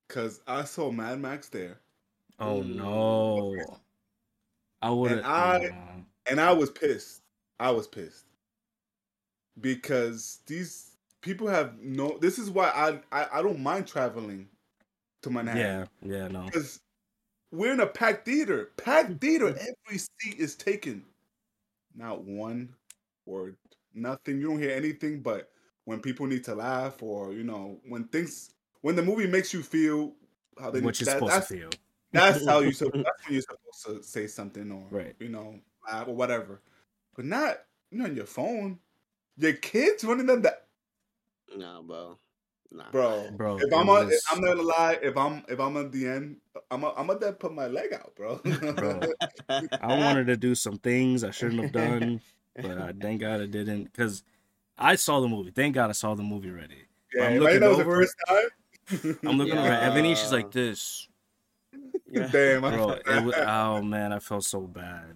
Cause I saw Mad Max there, Oh no, I would have. I- oh, and I was pissed. I was pissed because these people have no. This is why I I, I don't mind traveling to Manhattan. yeah, yeah, no. because we're in a packed theater. Packed mm-hmm. theater. Every seat is taken. Not one word. Nothing. You don't hear anything but when people need to laugh or you know when things when the movie makes you feel how they What you're that- supposed that's, to feel, That's how you that's when you're supposed to say something or Right. you know laugh or whatever, but not you know on your phone. Your kids running them that No, bro. Nah. bro. bro. If I'm on, if was- I'm not gonna lie. If I'm if I'm at the end, I'm a, I'm gonna put my leg out, bro. Bro. I wanted to do some things I shouldn't have done, but I thank God I didn't because I saw the movie. Thank God I saw the movie already. yeah, I'm looking That the over- first time. I'm looking over at Ebony. She's like this, Yeah. Damn, bro. It was, oh man, I felt so bad.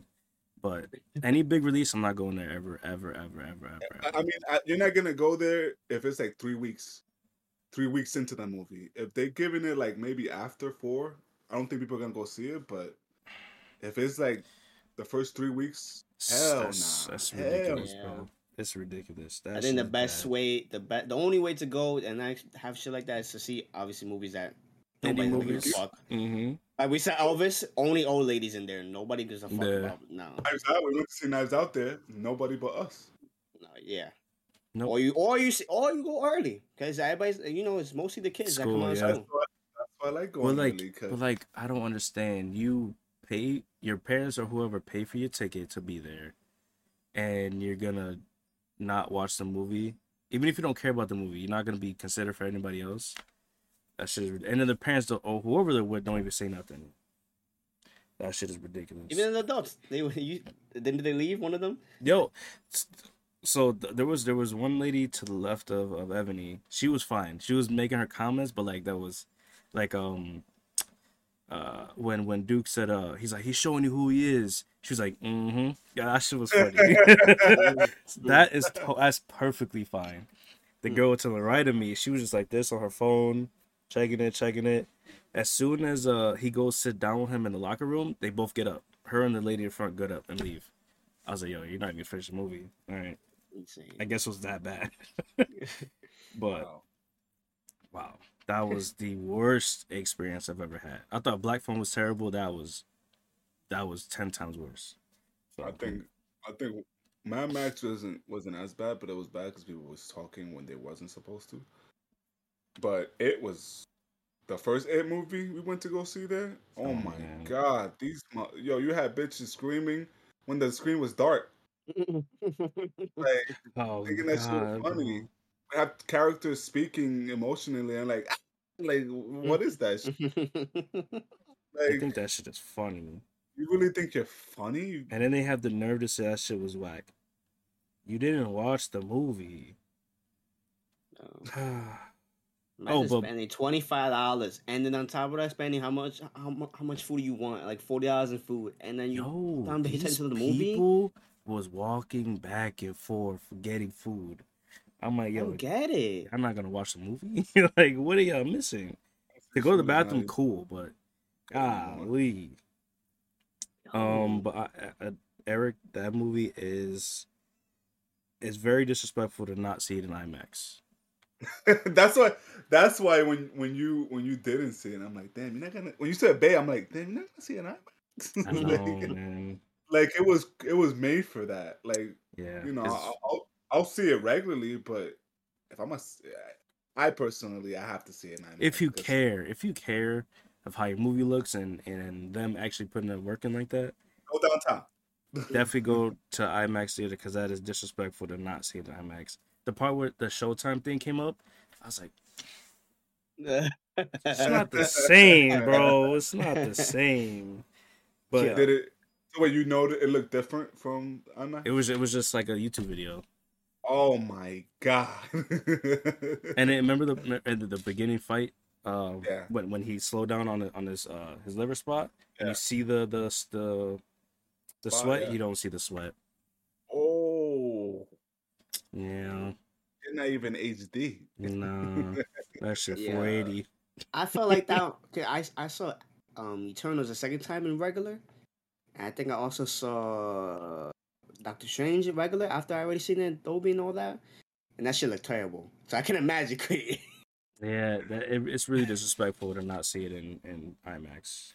But any big release, I'm not going there ever, ever, ever, ever, ever. I I mean, I, you're not gonna go there if it's like three weeks, three weeks into that movie. If they're giving it like maybe after four, I don't think people are gonna go see it. But if it's like the first three weeks, hell that's, nah, that's hell ridiculous, nah. bro. It's ridiculous. That I think the best bad. way, the be- the only way to go and I have shit like that is to see obviously movies that Indie nobody gives a movies. fuck. Mm-hmm. Like we said, Elvis, only old ladies in there. Nobody gives a fuck Yeah. about no, Knives Out. We went to see Knives Out there. Nobody but us. no, yeah. Nope. Or you, or you, see, or you go early because everybody's, you know, it's mostly the kids that come out yeah. school. That's why I like But going like, early. But like, I don't understand. You pay your parents or whoever pay for your ticket to be there, and you're gonna not watch the movie, even if you don't care about the movie. You're not gonna be considered for anybody else. That shit is, and then the parents don't, or whoever they're with don't even say nothing. That shit is ridiculous. Even the adults, they you, didn't they leave one of them? Yo, s- so th- there was there was one lady to the left of of Ebony. She was fine. She was making her comments, but like that was like um uh when when Duke said uh he's like he's showing you who he is. She was like mm-hmm. Yeah, that shit was funny. that is to- that's perfectly fine. The girl to the right of me, she was just like this on her phone, checking it, checking it. As soon as uh he goes sit down with him in the locker room, they both get up. Her and the lady in front get up and leave. I was like, yo, you're not gonna finish the movie. All right. Insane. I guess it was that bad. but Wow. wow, that was the worst experience I've ever had. I thought Black Phone was terrible. That was that was ten times worse. So I think I think Mad Max wasn't wasn't as bad, but it was bad because people was talking when they wasn't supposed to. But it was the first It movie we went to go see there. Oh, Oh, my man. god, these mo- yo, you had bitches screaming when the screen was dark, like oh, thinking that shit funny. We have characters speaking emotionally and like, like mm. what is that? shit? I think that shit is funny. you really think you're funny? And then they have the nerve to say that shit was whack. You didn't watch the movie. Imagine Oh, but- spending twenty five dollars, and then on top of that, spending how much how, how much food do you want, like forty dollars in food, and then you Yo, time to pay these attention to the movie? Was walking back and forth getting food. I'm like, yo, get it. I'm not gonna watch the movie. like, what are y'all missing? To go to the bathroom, cool, but golly. Um, but I, I, Eric, that movie is is very disrespectful to not see it in IMAX. that's why. That's why when when you when you didn't see it, I'm like, damn, you're not gonna. When you said Bay, I'm like, damn, you're not gonna see it in I IMAX. know, like, man. Like it was it was made for that. Like Yeah, you know, I'll, I'll I'll see it regularly, but if I'm a, I personally I have to see it in if you care, if you care of how your movie looks and and them actually putting it working like that, go downtown. definitely go to IMAX theater because that is disrespectful to not see it in IMAX. The part where the Showtime thing came up, I was like, it's not the same, bro. It's not the same. But Yeah. Did it? So wait, you know that it looked different from IMAX? it was it was just like a YouTube video. oh my god! And then remember the the, the beginning fight, uh, Yeah. when when he slowed down on the, on his uh his liver spot, and Yeah. you see the the the the Spot, sweat, yeah. you don't see the sweat. oh, Yeah, it's not even HD. nah, that shit Yeah. 480. I felt like that. Okay, I I saw um Eternals the second time in regular, and I think I also saw uh, Doctor Strange regular after I already seen it Dolby and all that, and that shit looked terrible. So I can imagine. Yeah, that, it, it's really disrespectful to not see it in in IMAX.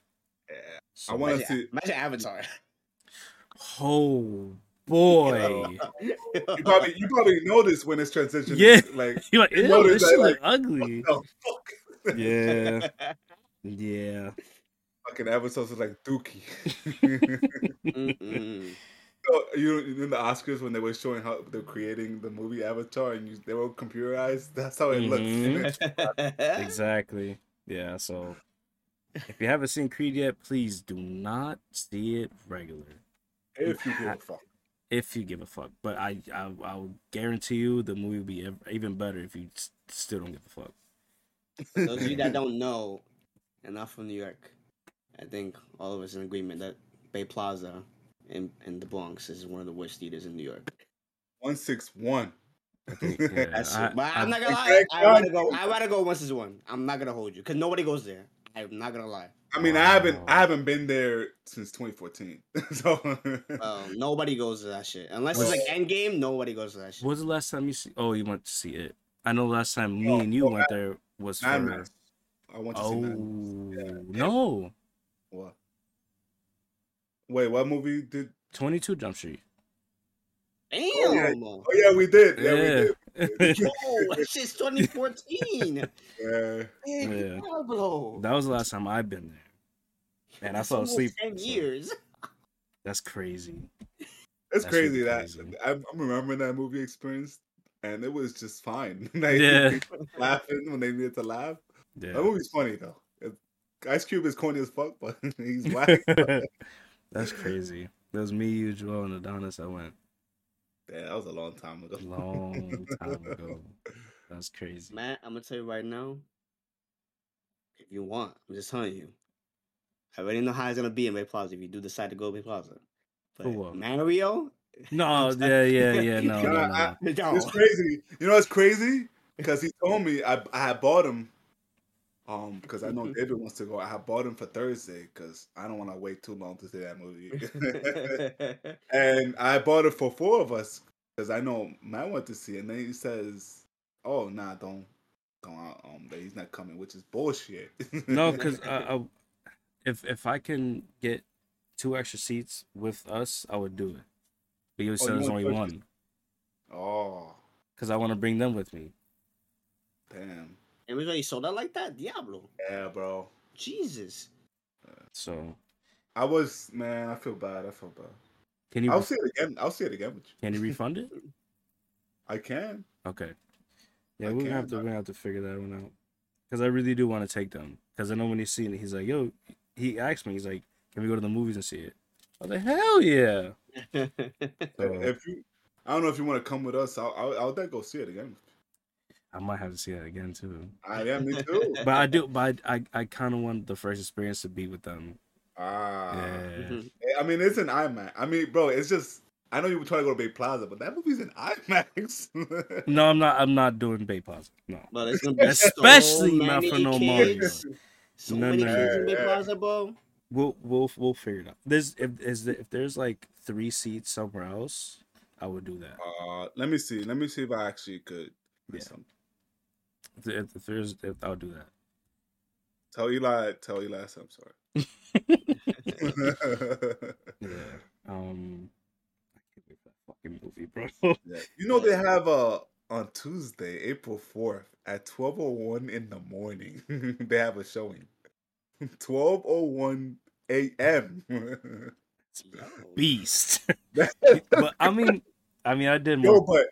Yeah. So- I want to imagine, see. imagine Avatar. Oh boy, You probably you probably notice when it's transitioning. Yeah. like you're like, You notice this that, shit like, ugly. what the fuck? Yeah, yeah. Fucking episodes is like Dookie. So, you know, in the Oscars when they were showing how they're creating the movie Avatar and you, they were computerized, that's how it Mhm. looks. Exactly. Yeah. So if you haven't seen Creed yet, please do not see it regular. if you give a fuck. If you give a fuck, but I I I'll guarantee you the movie will be even better if you s- still don't give a fuck. Those of you that don't know, and not from New York, I think all of us in agreement that Bay Plaza in, in the Bronx is one of the worst theaters in New York. One six one. I think, yeah, That's I- it. But I- I'm not gonna lie. I rather Johnson. go. I rather go once is one. I'm not gonna hold you because nobody goes there. I'm not gonna lie. I mean, I haven't Wow. I haven't been there since 2014. so Um, nobody goes to that shit unless it's like Endgame. Nobody goes to that shit. What was the last time you see? Oh, you went to see it. I know last time me Oh, and you oh, went there was for. I want to see Oh Mad Max. Yeah. no, What? Wait, what movie did? Twenty Two Jump Street. Damn. Oh, yeah. Oh yeah, we did. Yeah, Yeah. we did. oh, that shit's 2014. Yeah. Yeah. Pablo. That was the last time I've been there, and I fell asleep. Ten so years. That's crazy. It's That's crazy really that crazy. I'm, I'm remembering that movie experience, and it was just fine. like, Yeah. laughing when they needed to laugh. Yeah. That movie's funny though. It- Ice Cube is corny as fuck, but he's whack. That's crazy. That was me, you, Joel, and Adonis. I went. Damn, that was a long time ago. Long time ago. That's crazy. Man, I'm gonna tell you right now. If you want, I'm just telling you. I already know how it's gonna be in Bay Plaza if you do decide to go to Bay Plaza. For But what? Uh, Mario? No, yeah, yeah, yeah, no, no, Nah, no. I- No. It's crazy. You know what's crazy? Because he told me I I had bought him. Um, because I know. David wants to go. I bought him for Thursday because I don't want to wait too long to see that movie. and I bought it for four of us because I know Matt went to see it. And then he says, "Oh, nah, don't, don't. Um, that he's not coming," which is bullshit. No, because uh, I, if if I can get two extra seats with us, I would do it. But you Oh, said you there's only one oh, because I want to bring them with me. damn. And we already sold out like that? Diablo. Yeah, bro. Jesus. So I was man. I feel bad. I feel bad. can you I'll see it again. I'll see it again with you. can you refund it? I can. Okay. Yeah, I we're gonna have to we're gonna have to figure that one out. Cause I really do want to take them. Cause I know when he's seen it, he's like, "Yo," he asked me, he's like, "Can we go to the movies and see it?" I was like, "Hell yeah!" So If you, I don't know if you want to come with us. I'll, I'll, I'll then go see it again. I might have to see that again too. I yeah, me too. But I do, but I I, I kind of want the first experience to be with them. Ah, Yeah. Mhm. I mean, it's an IMAX. I mean, bro, it's just I know you were trying to go to Bay Plaza, but that movie's in IMAX. No, I'm not. I'm not doing Bay Plaza. No. But it's gonna be Especially so not for no kids. Mario. So No, many no, kids in Bay. Plaza, bro. We'll we'll we'll figure it out. There's if is the, if there's like three seats somewhere else, I would do that. uh, let me see. Let me see if I actually could. Yeah. Yeah. Some. If, if, if there's, if I'll do that. Tell Eli. Tell Eli. I'm sorry. Yeah. Um. I can't wait for that fucking movie, bro. Yeah. You know they have a on Tuesday, April fourth, at twelve oh one in the morning. they have a showing. Twelve oh one a.m. Beast. but I mean, I mean, I did more. yo, but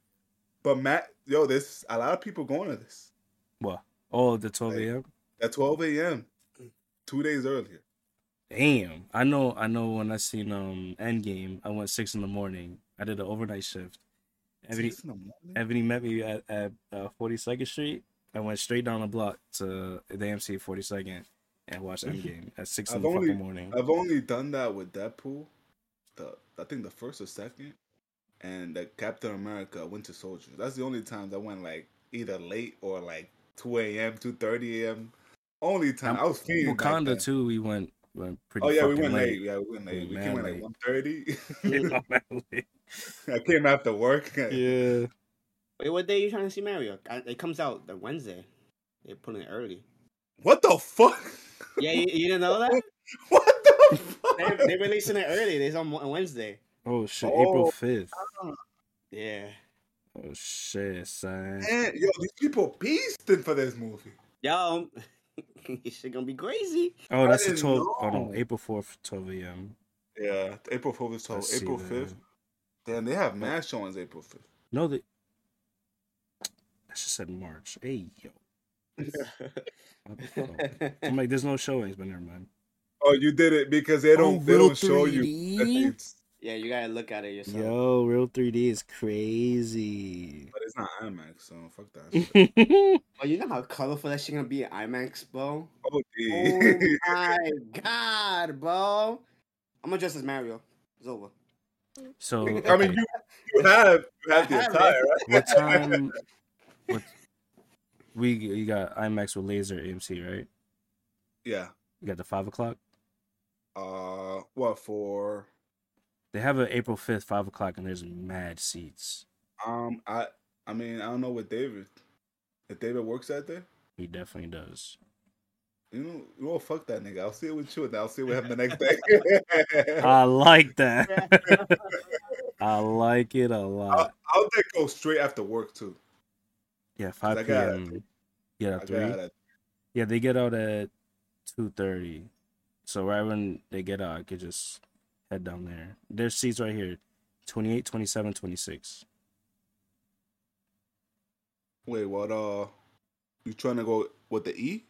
but Matt, yo, there's a lot of people going to this What? Oh, the 12 Like- a.m. at twelve a.m. Two days earlier. Damn. I know. I know. When I seen um Endgame, I went six in the morning. I did an overnight shift. Ebony, Six in the morning? Ebony met me at at uh, 42nd Street. I went straight down the block to the AMC 42nd and watched Endgame at six in I've the only- fucking morning. I've only done that with Deadpool, the I think the first or second, and the Captain America Winter Soldier. That's the only times I went like either late or like two a.m., two thirty a.m. Only time I was feeling back then. Wakanda too. We went went pretty. Oh yeah, we went late. late. Yeah, we went late. We Mad came at late. like one thirty. I came after work. yeah. Wait, what day you trying to see Mario? It comes out the Wednesday. They're putting it early. What the fuck? Yeah, you, you didn't know that? What the fuck? They they releasing it early. It's on Wednesday. Oh shit! Oh. April fifth. Yeah. Oh shit, son. Man, yo, these people beasting for this movie. Yo, this shit gonna be crazy. Oh, that's the didn't 12. Oh no, know. April 4th, 12 a.m. Yeah, April fourth is told. Let's see April that. fifth. Damn, they have mass showings April fifth. No, they. I just said March. Hey yo. What the fuck? I'm like, there's no showings, but never mind. Oh, you did it because they oh, don't Oh, they don't show you. that 3D? it's- yeah, you gotta look at it yourself. Yo, real 3D is crazy. But it's not IMAX, so fuck that. shit. Oh, you know how colorful that shit gonna be at IMAX, bro? Oh, Oh my god, bro! I'm gonna dress as Mario. It's over. so, I mean, you, you have you have the I attire, right? what time? What we you got IMAX with laser AMC, right? Yeah. You got the five o'clock. Uh, what for? They have an April 5th, five o'clock, and there's mad seats. Um, I I mean, I don't know what David. If David works out there, He definitely does. you know, you know, fuck that nigga. I'll see it with you, and I'll see what happens the next day. I like that. I like it a lot. I'll, I'll then go straight after work too. Yeah, five p.m. Yeah, three. Yeah, they get out at two thirty. So right when they get out, I could just head down there. There's seats right here. 28, 27, 26. Wait, what? Uh, you trying to go with the E?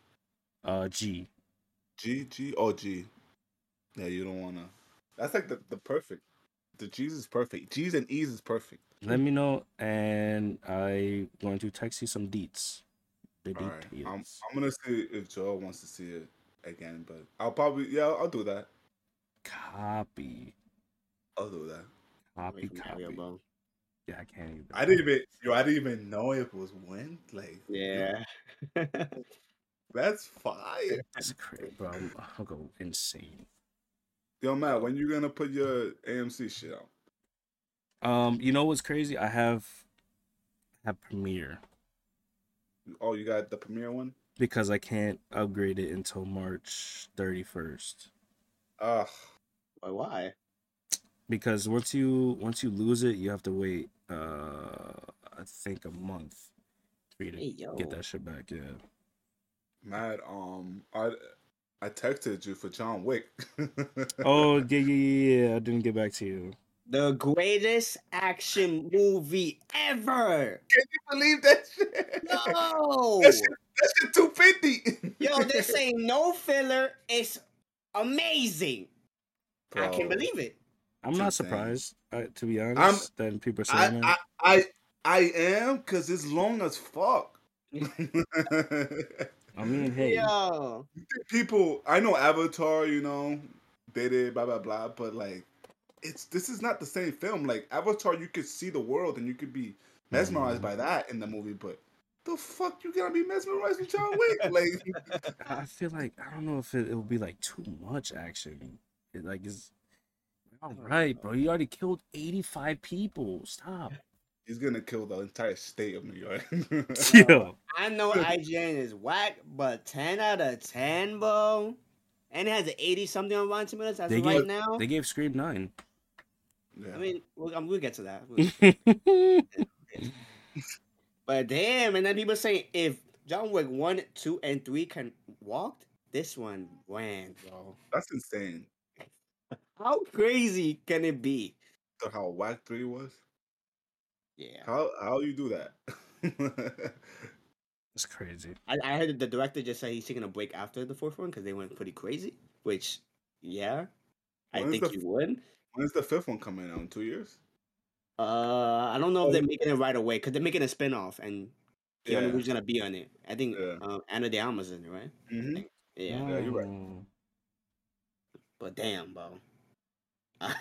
Uh G. G G oh G. Yeah, you don't wanna. That's like the, the perfect the G's is perfect. G's and E's is perfect. Let me know, and I going to text you some deets. The All right. I'm, I'm gonna see if Joel wants to see it again, but I'll probably yeah I'll do that. Copy, I'll do that. copy, copy. Mario. Yeah, I can't even. I didn't even yo I didn't even know it was when like Yeah. that's fire. That's crazy, bro. I'm, I'll go insane. Yo Matt, when you gonna put your AMC shit out? Um, you know what's crazy? I have have Premiere Oh, you got the premiere one? because I can't upgrade it until March thirty first. Ugh. Why? Why? Because once you once you lose it, you have to wait. Uh, I think a month for you to Hey, get that shit back. Yeah. Mad. um I I texted you for John Wick. Oh yeah, yeah, yeah, yeah. I didn't get back to you. The greatest action movie ever. Can you believe that shit? No. That shit, that shit 250. Yo, this ain't no filler. It's amazing. I can't believe it. I'm It's not insane. surprised, uh, to be honest. Then people are saying I. I, I, I am because it's long as fuck. I mean, hey, Yo. People, I know Avatar, you know, they did blah blah blah, but like, it's this is not the same film. Like Avatar, you could see the world and you could be mesmerized Mhm. by that in the movie, but the fuck you gonna be mesmerized with John Wick? Like, I feel like I don't know if it, it will be like too much action. It, like it's all right, bro. You already killed 85 people. Stop. he's gonna kill the entire state of New York. Yo, I know IGN is whack, but 10 out of 10, bro. And it has an 80 something on Rotten Tomatoes as They of right gave- now. they gave Scream nine. yeah. I mean, we'll, um, we'll get to that. We'll- But damn, and then people saying if John Wick 1, 2, and 3 can walk, this one ran, bro. that's insane. How crazy can it be? So how whack three was? Yeah. How how you do that? It's crazy. I, I heard the director just said he's taking a break after the fourth one because they went pretty crazy. Which, yeah, I think the you f- would. When's the fifth one coming out? In two years? Uh, I don't know if they're making it right away because they're making a spin off and Keanu Yeah. Reeves gonna be on it. I think Yeah. um, Ana de Armas in it, right? hmm Yeah. Yeah, you're right. Mm. But damn, bro, I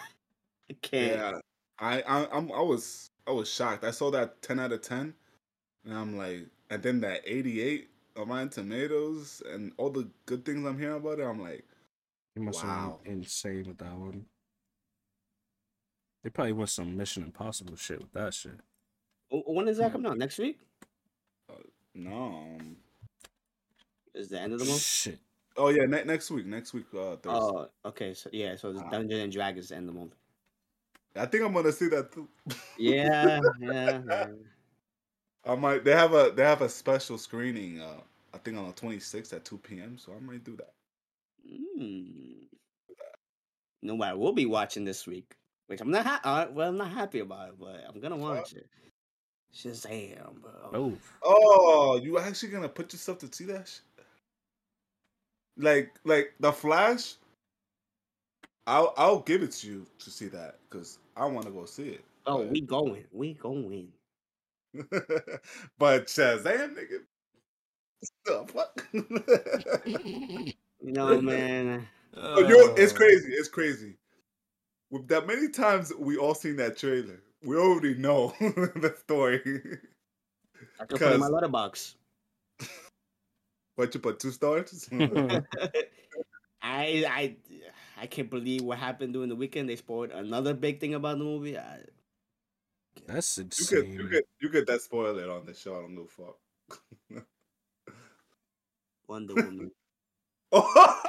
can't. Yeah, I, I I'm I was I was shocked. I saw that ten out of ten, and I'm like, and then that eighty eight on Rotten Tomatoes and all the good things I'm hearing about it. I'm like, You must Wow. have been insane with that one. They probably want some Mission Impossible shit with that shit. W- When is that coming out? Next week? no. um, Is the end of the month? Shit. Oh yeah, ne- next week. Next week, uh, Thursday. Oh, okay. So yeah, so the Ah. Dungeons and Dragons is the end of the month. I think I'm gonna see that too. Yeah, yeah. yeah. I might. They have a they have a special screening. Uh, I think on the 26th at 2 p.m. So I might do that. Mm. You know what I will be watching this week, which I'm not ha- uh, well, I'm not happy about it, but I'm gonna watch it. Shazam, bro. Oh, Oh, you actually gonna put yourself to see that? Shit? Like, like the Flash. I'll I'll give it to you to see that because I want to go see it. Oh, but- we going, we going. but Shazam, nigga, the fuck? You know, man. But you're, it's uh. crazy. It's crazy. With that many times we all seen that trailer, we already know the story. I can put it in my Cause- Letterboxd. But you put two stars. I, I, I can't believe what happened during the weekend. They spoiled another big thing about the movie. I, That's You insane. could, you could, you could that spoil it on the show. I don't give a fuck. Wonder Woman. oh,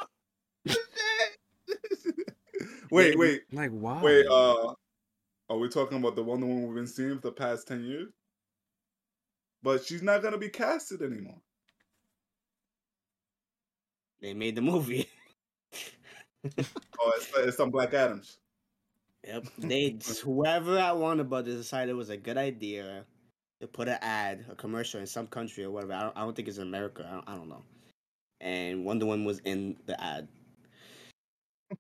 wait, wait, like, why? wait. Uh, are we talking about the Wonder Woman we've been seeing for the past ten years? But she's not gonna be casted anymore. They made the movie. Oh, it's, it's on Black Adams. Yep. They whoever at Warner Brothers decided it was a good idea to put an ad, a commercial in some country or whatever. I don't, I don't think it's in America. I don't, I don't know. And Wonder Woman was in the ad,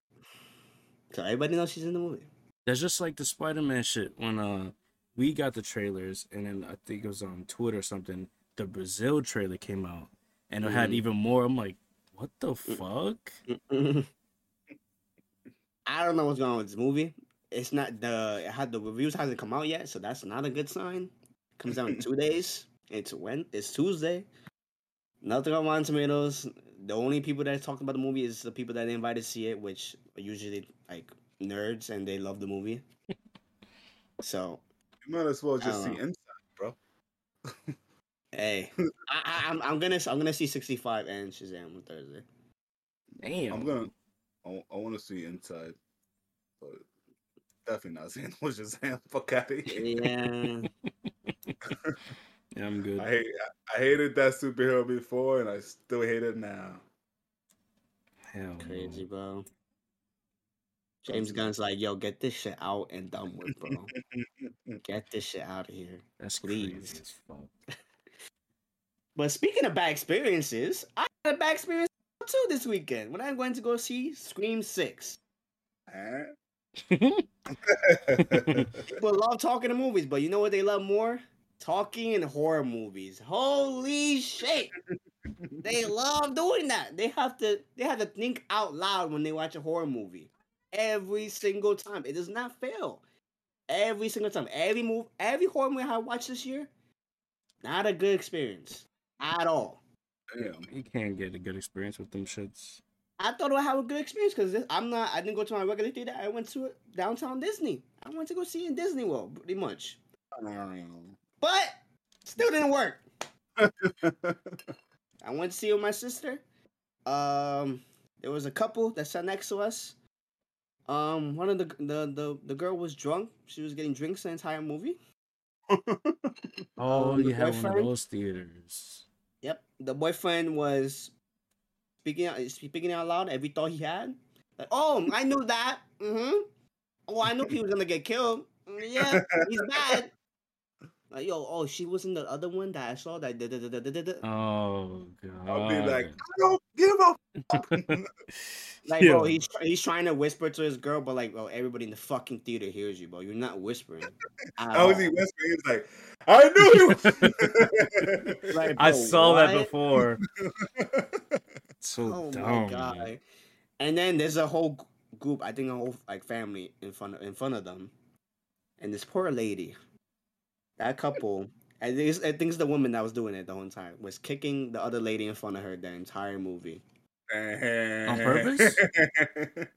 so everybody knows she's in the movie. That's just like the Spider Man shit when uh we got the trailers and then I think it was on Twitter or something. The Brazil trailer came out and it had Mhm. even more. I'm like, what the fuck? I don't know what's going on with this movie. It's not the it had the reviews hasn't come out yet, so that's not a good sign. Comes out in two days. It's when it's Tuesday. Nothing on Rotten Tomatoes. The only people that talked about the movie is the people that they invited to see it, which are usually like nerds and they love the movie. So You might as well just see know. inside, bro. Hey, I, I, I'm I'm gonna I'm gonna see 65 and Shazam on Thursday. Damn. I'm gonna. I, I want to see inside, but definitely not seeing no Shazam. Fuck out of here. Yeah, Yeah, I'm good. I hate. I, I hated that superhero before, and I still hate it now. Hell crazy, bro. James Gunn's like, yo, get this shit out and done with, bro. Get this shit out of here. That's Please. Crazy as fuck. But speaking of bad experiences, I had a bad experience too this weekend when I went to go see Scream 6. Huh? People love talking to movies, but you know what they love more? Talking in horror movies. Holy shit! they love doing that. They have to they have to think out loud when they watch a horror movie. Every single time. It does not fail. Every single time. Every move every horror movie I watched this year, not a good experience. At all. Damn. You can't get a good experience with them shits. I thought I would have a good experience because I'm not. I didn't go to my regular theater. I went to downtown Disney. I went to go see in Disney World, pretty much. But still didn't work. I went to see with my sister. Um, there was a couple that sat next to us. Um, one of the the the, the girl was drunk. She was getting drinks the entire movie. Oh, Um, you have one of those theaters. Yep, the boyfriend was speaking out speaking out loud every thought he had. Like, oh, I knew that. Mm-hmm. Oh, I knew he was gonna get killed. "Mm, Yeah, he's bad. Like, yo, oh, she was in the other one that I saw that. da- da- da- da- da- da- da." Oh god. I'll be like, I don't give a fuck. Like, Yeah. bro, he's he's trying to whisper to his girl, but like, bro, everybody in the fucking theater hears you, bro. You're not whispering. at How was he whispering? He was like, I knew you. Like, I bro, saw that before. So Oh dumb. my man. god! And then there's a whole group, I think a whole like family in front of, in front of them, and this poor lady, that couple, I think it's, I think it's the woman that was doing it the whole time was kicking the other lady in front of her the entire movie. On purpose?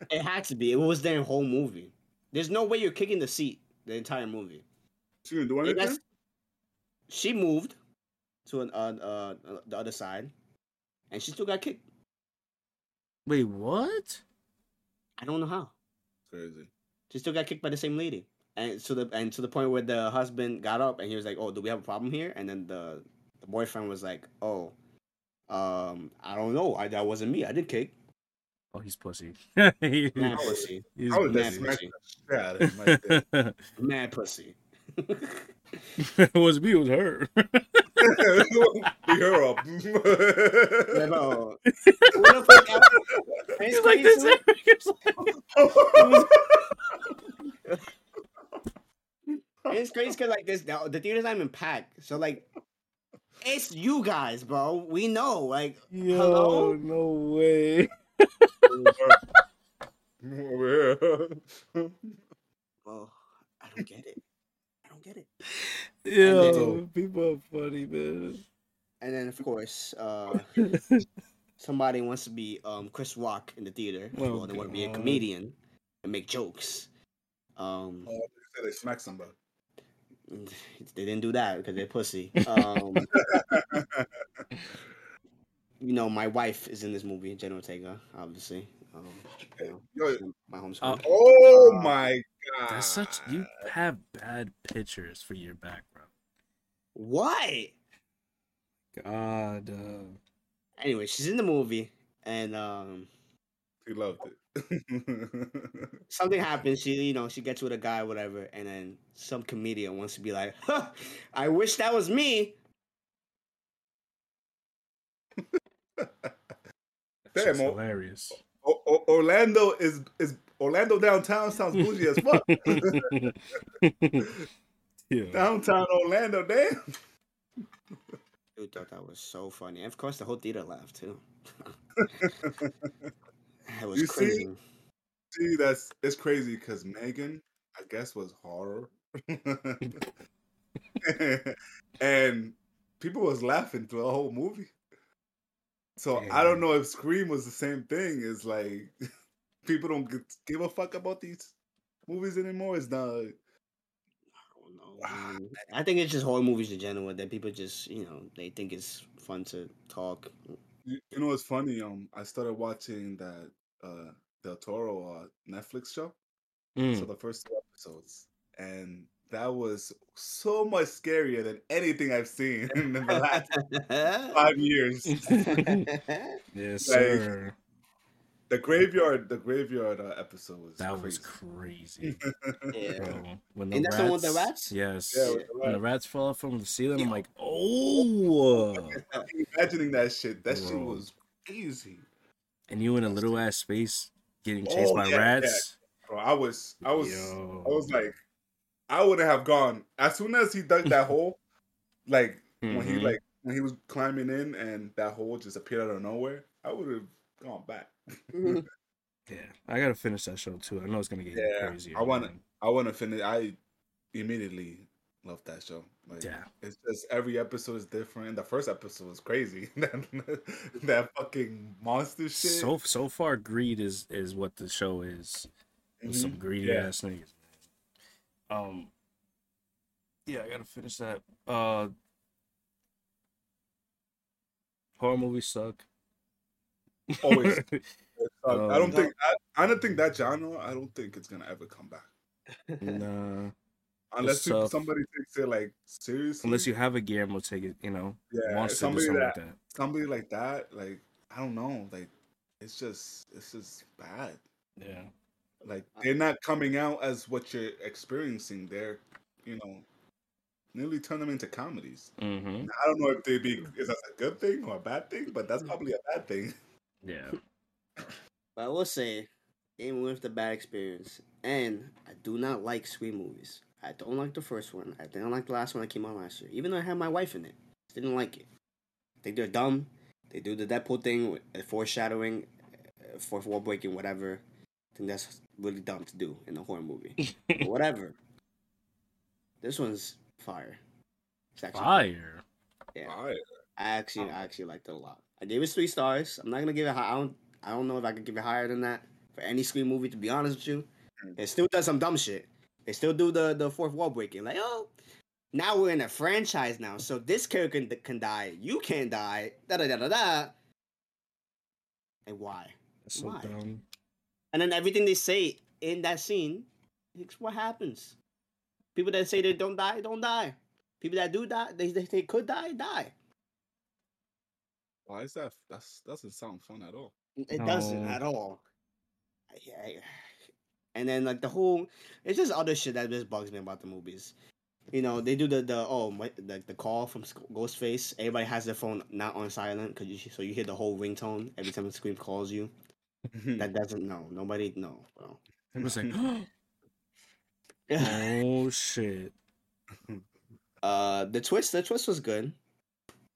It had to be. It was their whole movie. There's no way you're kicking the seat the entire movie. she didn't do It anything? she moved to an, uh, uh, uh, the other side, and she still got kicked. Wait, what? I don't know how. Crazy. She still got kicked by the same lady. And to the and to the point where the husband got up and he was like, "Oh, do we have a problem here?" And then the the boyfriend was like, "Oh, um, I don't know. I that wasn't me. I did kick." Oh, he's pussy. He- Mad pussy. he's I would mad just smack pussy. the shit out of him right. Mad pussy. it was me, it was her. Beat her up. Yeah, bro. Who the fuck else- And it's He's like this. too. He's like- And it's crazy because like this, the, the theater's not even packed. So like, it's you guys, bro. We know. Like, Yo, Hello? no way. Over here. well, I don't get it. I don't get it. Yo, people are funny, man. And then of course, uh, somebody wants to be um Chris Rock in the theater. Oh, well, they want to be a comedian and make jokes. Um, Oh, they said they smacked somebody. they didn't do that because they're pussy. Um, you know, my wife is in this movie, Jenna Ortega, obviously. Um, you know, my home Uh, oh Uh, my god. That's such you have bad pictures for your background. Why? God, uh, Anyway, she's in the movie, and um, He loved it. something happens. She, you know, she gets with a guy, whatever, and then some comedian wants to be like, huh, "I wish that was me." that's Damn, hilarious. O- O- Orlando is is Orlando downtown sounds bougie as fuck. yeah. downtown Orlando, damn. Dude thought that was so funny. And of course, the whole theater laughed too. Was You see? crazy. See, that's it's crazy because Megan, I guess, was horror, and people was laughing through the whole movie. So I don't know if Scream was the same thing. It's like people don't give a fuck about these movies anymore. It's not. I don't know. I think it's just horror movies in general that people just, you know, they think it's fun to talk. You, you know what's funny? Um, I started watching that uh Del Toro uh, Netflix show. Mm. So the first two episodes, and that was so much scarier than anything I've seen in the last five years. yes, like, sir. The graveyard, the graveyard uh, episode was That was crazy. crazy, yeah. bro. When the And that's rats, the one with the rats? Yes. Yeah, with the When the rats. rats fell from the ceiling, I'm like, oh. Imagining that shit, that shit was crazy, and you in a little ass space getting chased Oh, by yeah, yeah. rats. bro. I was, I was, Yo. I was like, I wouldn't have gone as soon as he dug that hole, like when he Mhm. like when he was climbing in and that hole just appeared out of nowhere. I would have gone back. Yeah, I gotta finish that show too. I know it's gonna get even Yeah, crazier. I wanna- man. I want to finish. I immediately loved that show. Like, Yeah. it's just every episode is different. The first episode was crazy. that, that fucking monster shit. So so far, greed is is what the show is. With Some greedy Yeah. ass niggas, man. Um. Yeah, I gotta finish that. Uh. Horror movies suck. Always. Uh, I don't Um, think. I, I don't think that genre. I don't think it's gonna ever come back nah. Unless It's people, tough. somebody takes it like seriously. Unless you have a Guillermo take it, you know, yeah, wants to do somebody something that like that. somebody like that. Like I don't know. Like it's just it's just bad. Yeah. Like they're not coming out as what you're experiencing. They're you know nearly turn them into comedies. Mm-hmm. I don't know if they be is that a good thing or a bad thing, but that's probably a bad thing. Yeah. But I will say, even with the bad experience, and I do not like Scream movies. I don't like the first one. I didn't like the last one that came out last year. Even though I had my wife in it, didn't like it. I think they're dumb. They do the Deadpool thing, with uh, foreshadowing, uh, fourth wall breaking, whatever. I think that's really dumb to do in a horror movie. but whatever. This one's fire. It's actually Fire. Yeah. Alright. I actually, I actually liked it a lot. I gave it three stars. I'm not gonna give it high. I don't, I don't know if I could give it higher than that for any Scream movie. To be honest with you, Mm. it still does some dumb shit. They still do the the fourth wall breaking. Like, oh, now we're in a franchise now, so this character can, can die. You can't die. Da da da da da. And why? That's so Why? dumb. And then everything they say in that scene, it's what happens. People that say they don't die, don't die. People that do die, they they, they could die, die. Why is that? That's doesn't sound fun at all. It doesn't at all. I- I- And then like the whole, it's just other shit that just bugs me about the movies. You know, they do the the oh what, the the call from Sc- Ghostface. Everybody has their phone not on silent because you so you hear the whole ringtone every time the Scream calls you. That doesn't no nobody no bro. It was like, oh shit. uh, the twist the twist was good.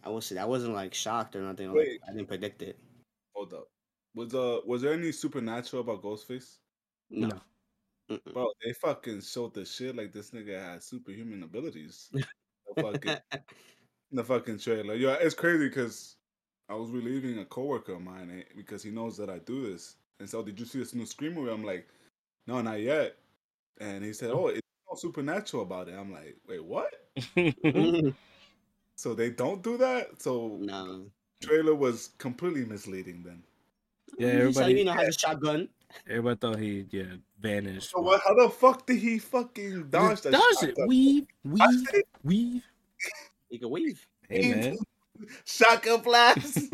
I will say I wasn't like shocked or nothing. Like, I didn't predict it. Hold up. Was uh was there any supernatural about Ghostface? No. No. Mm-mm. Bro, they fucking showed the shit like this nigga had superhuman abilities. the fucking the fucking trailer. Yeah, it's crazy because I was relieving a coworker of mine eh, because he knows that I do this. And so, did you see this new Scream movie? I'm like, no, not yet. And he said, oh, it's no supernatural about it. I'm like, wait, what? So they don't do that? So no. trailer was completely misleading then. Yeah, He said, everybody- you know how to shotgun. Everybody thought he yeah vanished. So what? How the fuck did he fucking dodge that? Dodge it. shotgun? Weave, I weave, said, weave. You can weave. Hey man. shotgun blast.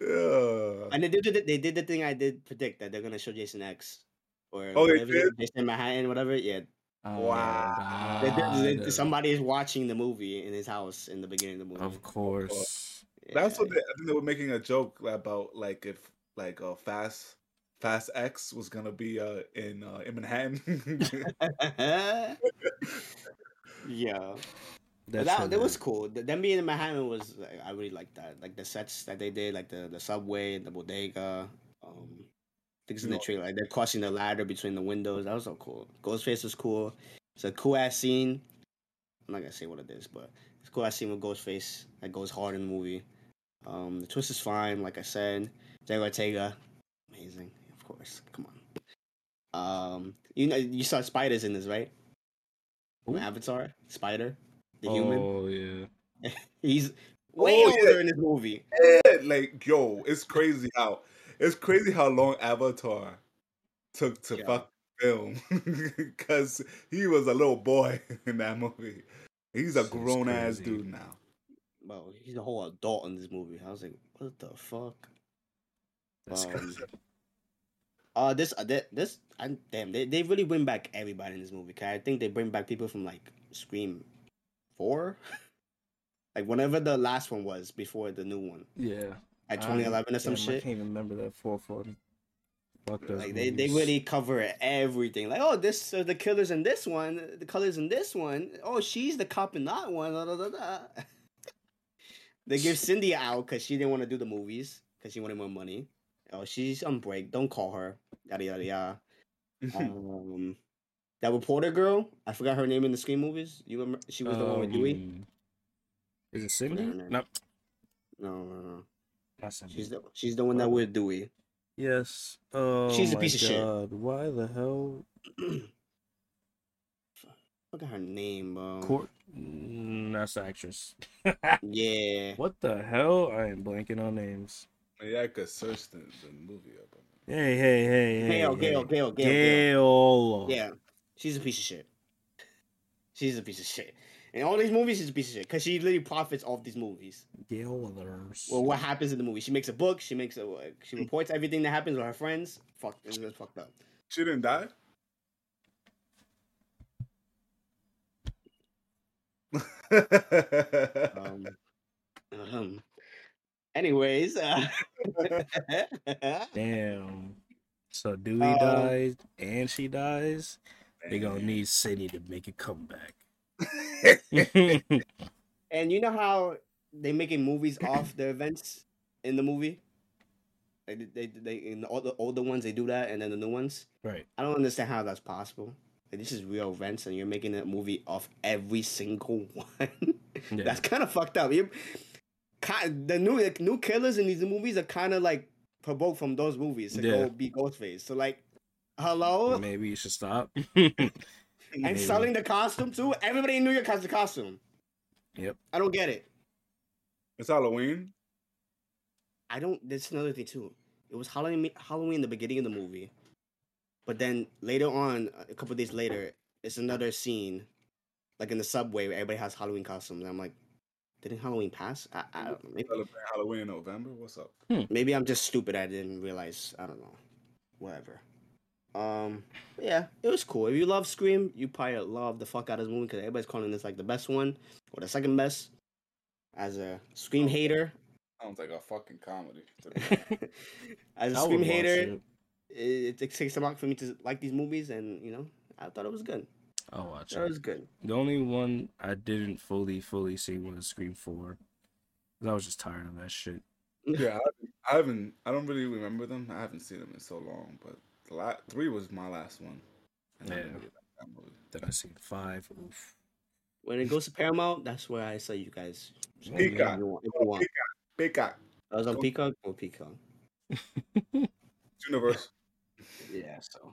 and they did the, they did the thing I did predict that they're gonna show Jason X or Oh, whatever. Jason Manhattan, whatever. Yeah, Oh, Wow. They did- they- God. somebody is watching the movie in his house in the beginning of the movie. Of course. That's Yeah. what they, I think they were making a joke about, like if like uh, Fast Fast X was gonna be uh in uh in Manhattan. yeah. That's that that was cool. The, them being in Manhattan was like, I really like that. Like the sets that they did, like the the subway, the bodega. Um, I think it's in the tree. Like they're crossing the ladder between the windows. That was so cool. Ghostface was cool. It's a cool ass scene. I'm not gonna say what it is, but it's a cool ass scene with Ghostface that goes hard in the movie. Um, the twist is fine. Like I said, Jay Ortega, amazing. Of course, come on. Um, you know you saw spiders in this, right? From Who? Avatar, Spider, the human. Oh yeah. He's way Oh, yeah. older in this movie. Yeah, like yo, it's crazy how it's crazy how long Avatar took to Yeah. fuck film because he was a little boy in that movie. He's a This is grown ass dude now. Bro, he's a whole adult in this movie. I was like, what the fuck? That's Um, crazy. Uh, this, uh, thi- this, I, damn, they, they really bring back everybody in this movie. 'cause I think they bring back people from like Scream 4. like whenever the last one was before the new one. Yeah. At 2011 or some Damn, I shit. can't even remember that four four. Fuck those Like they, they really cover everything. Like, oh, this uh, the killers in this one, the colors in this one. Oh, she's the cop in that one. Da, da, da, da. they give Cindy out because she didn't want to do the movies because she wanted more money. Oh, she's on break. Don't call her. Yada yada yada. um, that reporter girl, I forgot her name in the Scream movies. You remember? She was the one with Dewey. Um, Is it name. No, No, no, Cindy. She's the she's the one that with Dewey. Yes. Oh, She's a my piece of shit. God. Why the hell? Look at her name, bro. Court. Mm, that's the actress. Yeah. what the hell? I am blanking on names. Yeah, I could search the, the movie up. Hey, hey, hey, hey. Gale, hey. Gale, Gale, Gale, Gale. Gale. Yeah, she's a piece of shit. She's a piece of shit. And all these movies, she's a piece of shit because she literally profits off these movies. Gale Weathers. Well, what happens in the movie? She makes a book. She makes a. She reports everything that happens with her friends. Fuck, it's just fucked up. She didn't die. Anyways, uh, Damn. So Dewey Um, dies and she dies. They gonna need Cindy to make a comeback. and you know how they making movies off the events in the movie. They they they in the older older ones they do that, and then the new ones. right. I don't understand how that's possible. Like, this is real events, and you're making a movie off every single one. Yeah. That's kind of fucked up. You, the new like, new killers in these movies are kind of like provoked from those movies to Yeah. go be Ghostface. So like, hello, Maybe you should stop. and maybe. selling the costume too. Everybody in New York has the costume. Yep. I don't get it. it's Halloween. I don't. That's another thing too. It was Halloween. Halloween in the beginning of the movie, but then later on, a couple days later, it's another scene, like in the subway where everybody has Halloween costumes. And I'm like, didn't Halloween pass? I, I don't know. Maybe, Celebrate Halloween in November. What's up? maybe I'm just stupid. I didn't realize. I don't know. Whatever. Um. yeah, it was cool. If you love Scream, you probably love the fuck out of this movie because everybody's calling this like the best one or the second best. As a Scream hater, Sounds like a fucking comedy. as a I Scream hater, it. it, it takes a lot for me to like these movies, and you know, I thought it was good. I'll watch That it. That was good. The only one I didn't fully, fully see was Scream 4. I was just tired of that shit. yeah, I haven't, I haven't. I don't really remember them. I haven't seen them in so long. But the la- three was my last one. And I Yeah. really that movie. Then I seen 5. Oof. When it goes to Paramount, that's where I say you guys. Yeah. Peacock. If you want, if. Peacock. I was on Peacock or Peacock. Universe. Yeah, so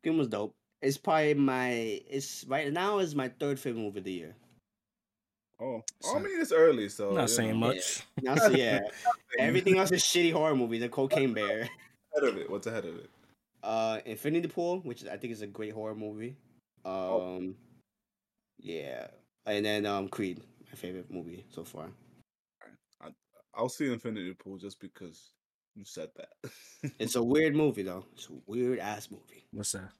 Scream was dope. It's probably my. It's right now is my third favorite movie of the year. Oh, So- I mean it's early, so Not you saying know. much. Now, so yeah, Everything everything else is shitty horror movies. The Cocaine Bear, ahead of it. What's ahead of it? uh, Infinity Pool, which is, I think is a great horror movie. Um, Oh. yeah, and then um, Creed, my favorite movie so far. I'll see Infinity Pool just because you said that. It's a weird movie though. It's a weird ass movie. What's that?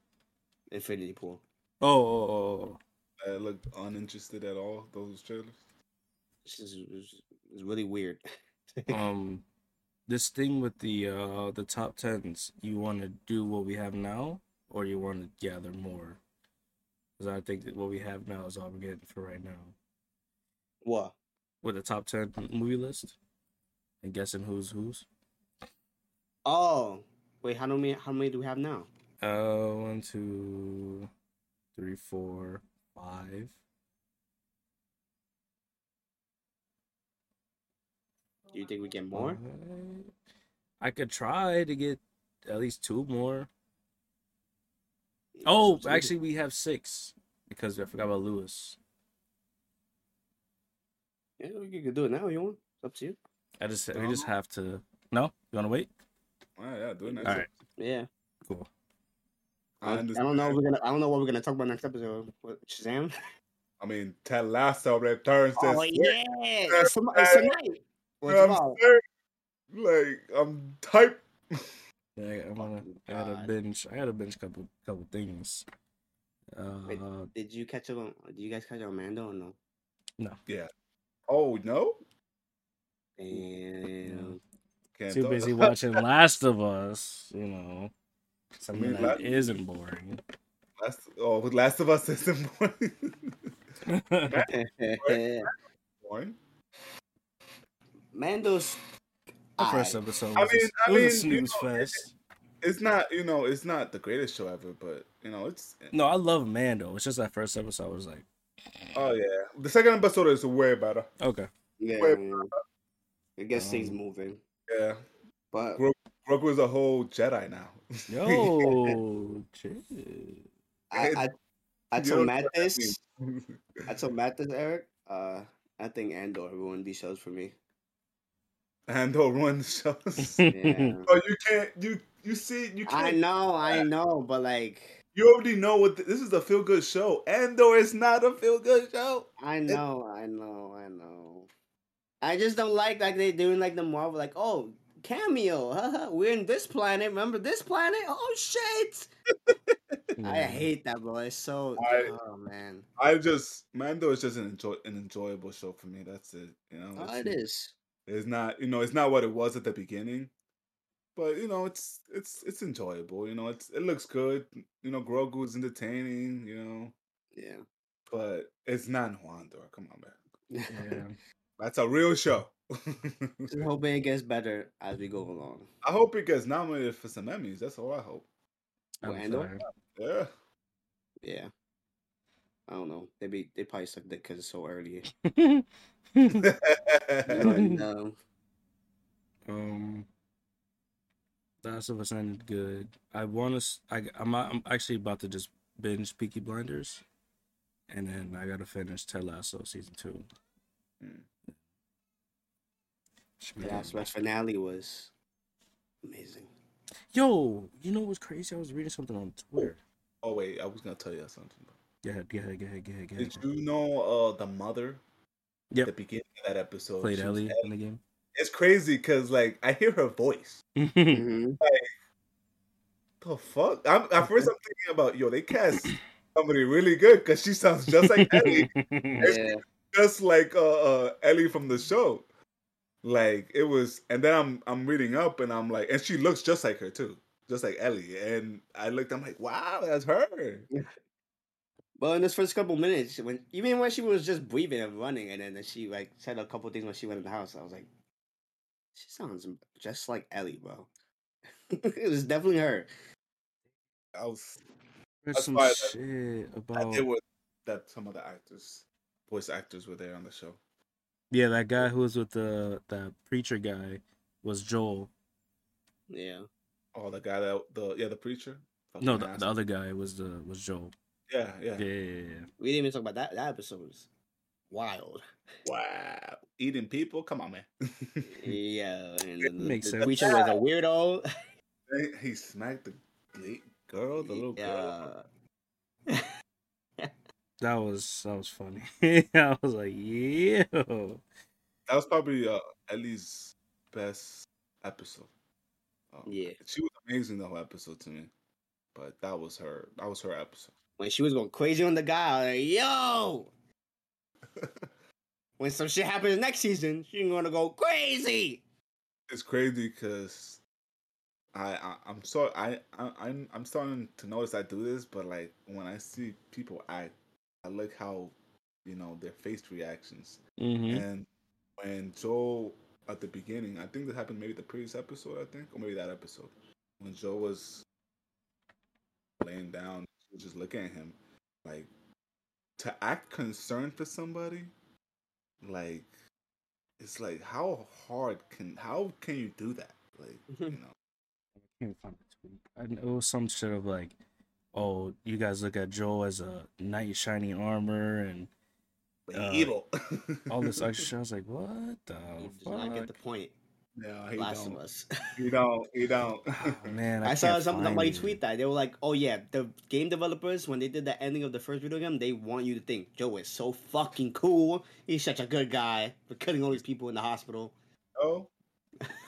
Infinity Pool. Oh, oh, oh, oh. I looked uninterested at all. Those trailers. This is it's, it's really weird. oh. Um, this thing with the uh the top tens, you want to do what we have now, or you want to gather more? Because I think that what we have now is all we're getting for right now. What? With the top ten movie list, and guessing who's who's. Oh, wait. How many? How many do we have now? Uh, one, two, three, four, five. Do you think we get more? five. I could try to get at least two more. Oh, actually, we have six because I forgot about Lewis. yeah, we could do it now. You want? It's up to you. I just we just have to. No, you want to wait? All right, yeah, do it next. All right, Yeah. cool. I, I, I don't know. If we're gonna. I don't know what we're gonna talk about next episode. What, Shazam. I mean, Ted Lasso returns. Oh this yeah, it's, tom- it's tonight. I'm about? Like I'm type. Yeah, I'm gonna. I gotta God. binge. I gotta binge couple couple things. Uh, Wait. Did you catch up on? Did you guys catch up on Mando or no? No. Yeah. Oh no, And can't too busy watching Last of Us. You know, something mean, that La- isn't boring. Last, oh, Last of Us isn't boring. boring. Mando's. The first aight. episode I mean- a, I it was a mean, you know, fest. It's not, you know, it's not the greatest show ever, but you know, it's. No, I love Mando. It's just that first episode was like, Oh yeah, the second episode is way better. okay. Yeah. Wait. It gets things Um, moving, Yeah, but Gro- Grogu is a whole Jedi now. Yo, shit. I, I, I told don't Matt this. I told Matt this, Eric. Uh, I think Andor ruined these shows for me. Andor they'll the shows. Yeah. oh, you can't. You you see you I can't. know, I know, but like, You already know what th- this is a feel good show. Andor is not a feel good show. I know, I know, I know. I just don't like like they doing like the Marvel, like, oh, cameo, haha, we're in this planet. Remember this planet? Oh shit! I hate that, bro. It's so. I- oh man. I just Mando is just an enjoy an enjoyable show for me. That's it. You know, Oh, it's, it is. not you know it's not what it was at the beginning, but you know it's it's it's enjoyable. You know it's it looks good. You know Grogu is entertaining. You know, Yeah. but it's not no Andor. Come on, man. Yeah. That's a real show. Just hoping it gets better as we go along. I hope it gets nominated for some Emmys. That's all I hope. I'm Well, Andor? fine. Yeah. Yeah. I don't know. They be they probably suck it because it's so early. But, um, um, Last of Us ended good. I want to. I I'm I'm actually about to just binge Peaky Blinders, and then I gotta finish Ted Lasso season two. Mm. Should the Last of Us finale was amazing. Yo, you know what's crazy? I was reading something on Twitter. oh wait, I was gonna tell you something. Go ahead, go ahead, go ahead, go ahead, go ahead. Did you know uh the mother? Yep. The beginning of that episode. Played she was Ellie Ellie. in the game. It's crazy because like I hear her voice. hmm The fuck? I'm, at first I'm thinking about yo, they cast somebody really good because she sounds just like Ellie, Yeah. just like uh, uh Ellie from the show. Like it was, and then I'm I'm reading up and I'm like, and she looks just like her too, just like Ellie. And I looked, I'm like, wow, that's her. Well, in this first couple minutes, when even when she was just breathing and running, and then she like said a couple things when she went in the house, I was like, she sounds just like Ellie, bro. it was definitely her. I was There's some why that- shit I about did with that some of the actors, voice actors were there on the show. Yeah that guy who was with the that preacher guy was Joel. Yeah. Oh, the guy that the yeah the preacher. No, the, the other guy was the was Joel. Yeah, yeah. Yeah, yeah, yeah. We didn't even talk about that. That episode was wild. Wow, eating people. Come on, man. Yeah. And the, Makes the sense. preacher was a weirdo. he, he smacked the girl, the little girl. Yeah. That was that was funny. I was like, yo. That was probably uh, Ellie's best episode. Um, Yeah. she was amazing the whole episode to me, but that was her. That was her episode. When she was going crazy on the guy, I was like, yo. when some shit happens next season, she's gonna go crazy. it's crazy because I, I I'm so I, I I'm I'm starting to notice I do this, but like when I see people act, I look how you know their face reactions. Mm-hmm. And when Joel at the beginning, I think that happened maybe the previous episode, I think, or maybe that episode, when Joe was laying down, she was just looking at him, like to act concerned for somebody, like it's like how hard can how can you do that? Like you know, I can't find the tweet. I know it was some sort of like, oh, you guys look at Joel as a knight in shining armor and Uh, evil. all this extra shit. I was like, what the He does not get the point. no, he Last of don't. Us. You don't. You don't. Oh, man, I, I, saw can't some, find somebody it. tweet that they were like, "Oh yeah, the game developers when they did the ending of the first video game, they want you to think Joe is so fucking cool. He's such a good guy for killing all these people in the hospital." oh,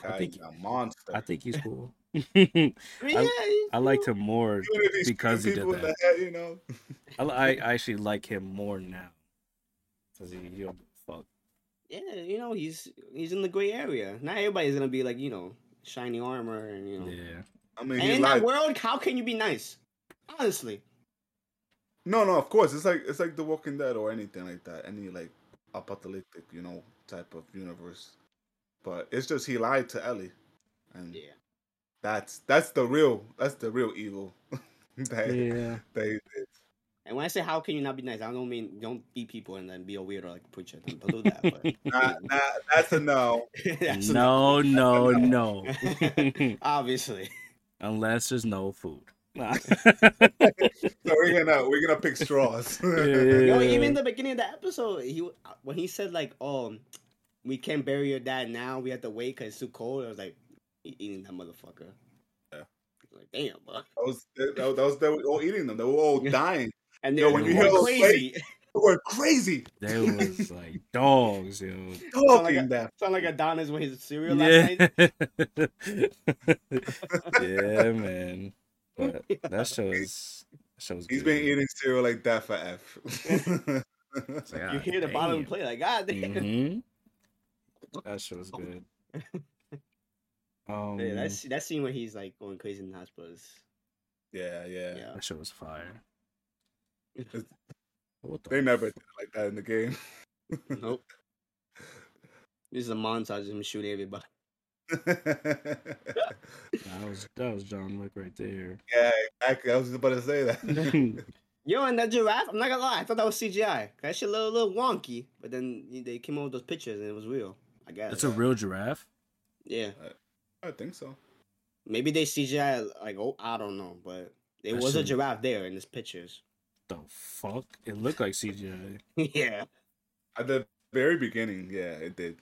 I think- he's a monster. I think he's cool. I mean, I- yeah, he's I liked him more. Even if he's because he did people in that. you know. I, I I actually like him more now because he, he don't fuck. Yeah, you know he's he's in the gray area. Not everybody's gonna be like you know shiny armor and you know. Yeah, I mean, And in lied. that world, how can you be nice? Honestly, No, no, of course. It's like it's like The Walking Dead or anything like that. Any like apocalyptic, you know, type of universe. But it's just he lied to Ellie, and yeah. That's that's the real that's the real evil. that yeah. they did. And when I say how can you not be nice, I don't mean don't eat people and then be a weirdo like a preacher. Don't, don't do that. But Nah, nah, that's a no. That's a- no, no, no. Obviously. Unless there's no food. Nah. So we're gonna we're gonna pick straws. You know, even in the beginning of the episode, he when he said like, "Oh, we can't bury your dad now. We have to wait because it's too cold." I was like, "E- eating that motherfucker. Yeah. Like, damn, bro. that was that, that was they were all eating them. They were all dying. And Yo, they're when you going hear those crazy. They were crazy. They was like dogs, yo. Talking like a- that. Sound like Adonis with his cereal last night. yeah, man. But that show is that show He's good. been eating cereal like that for F. Like, You ah, hear the bottom damn. play like, God damn. Mhm. That show is good. Um, Yeah, that's that scene where he's like going crazy in the hospital. Is, yeah, yeah, yeah. that show was fire. What the They never did like that in the game. Nope. This is a montage of him shooting everybody. That was that was John Wick right there. yeah, exactly. I was about to say that. Yo, and that giraffe, I'm not gonna lie, I thought that was CGI. That shit looked a little wonky, but then they came out with those pictures and it was real. I guess. That's a real giraffe. yeah. I think so. Maybe they CGI like oh I don't know, but it That was a giraffe there in his pictures. The fuck? It looked like CGI. yeah. At the very beginning, yeah, it did.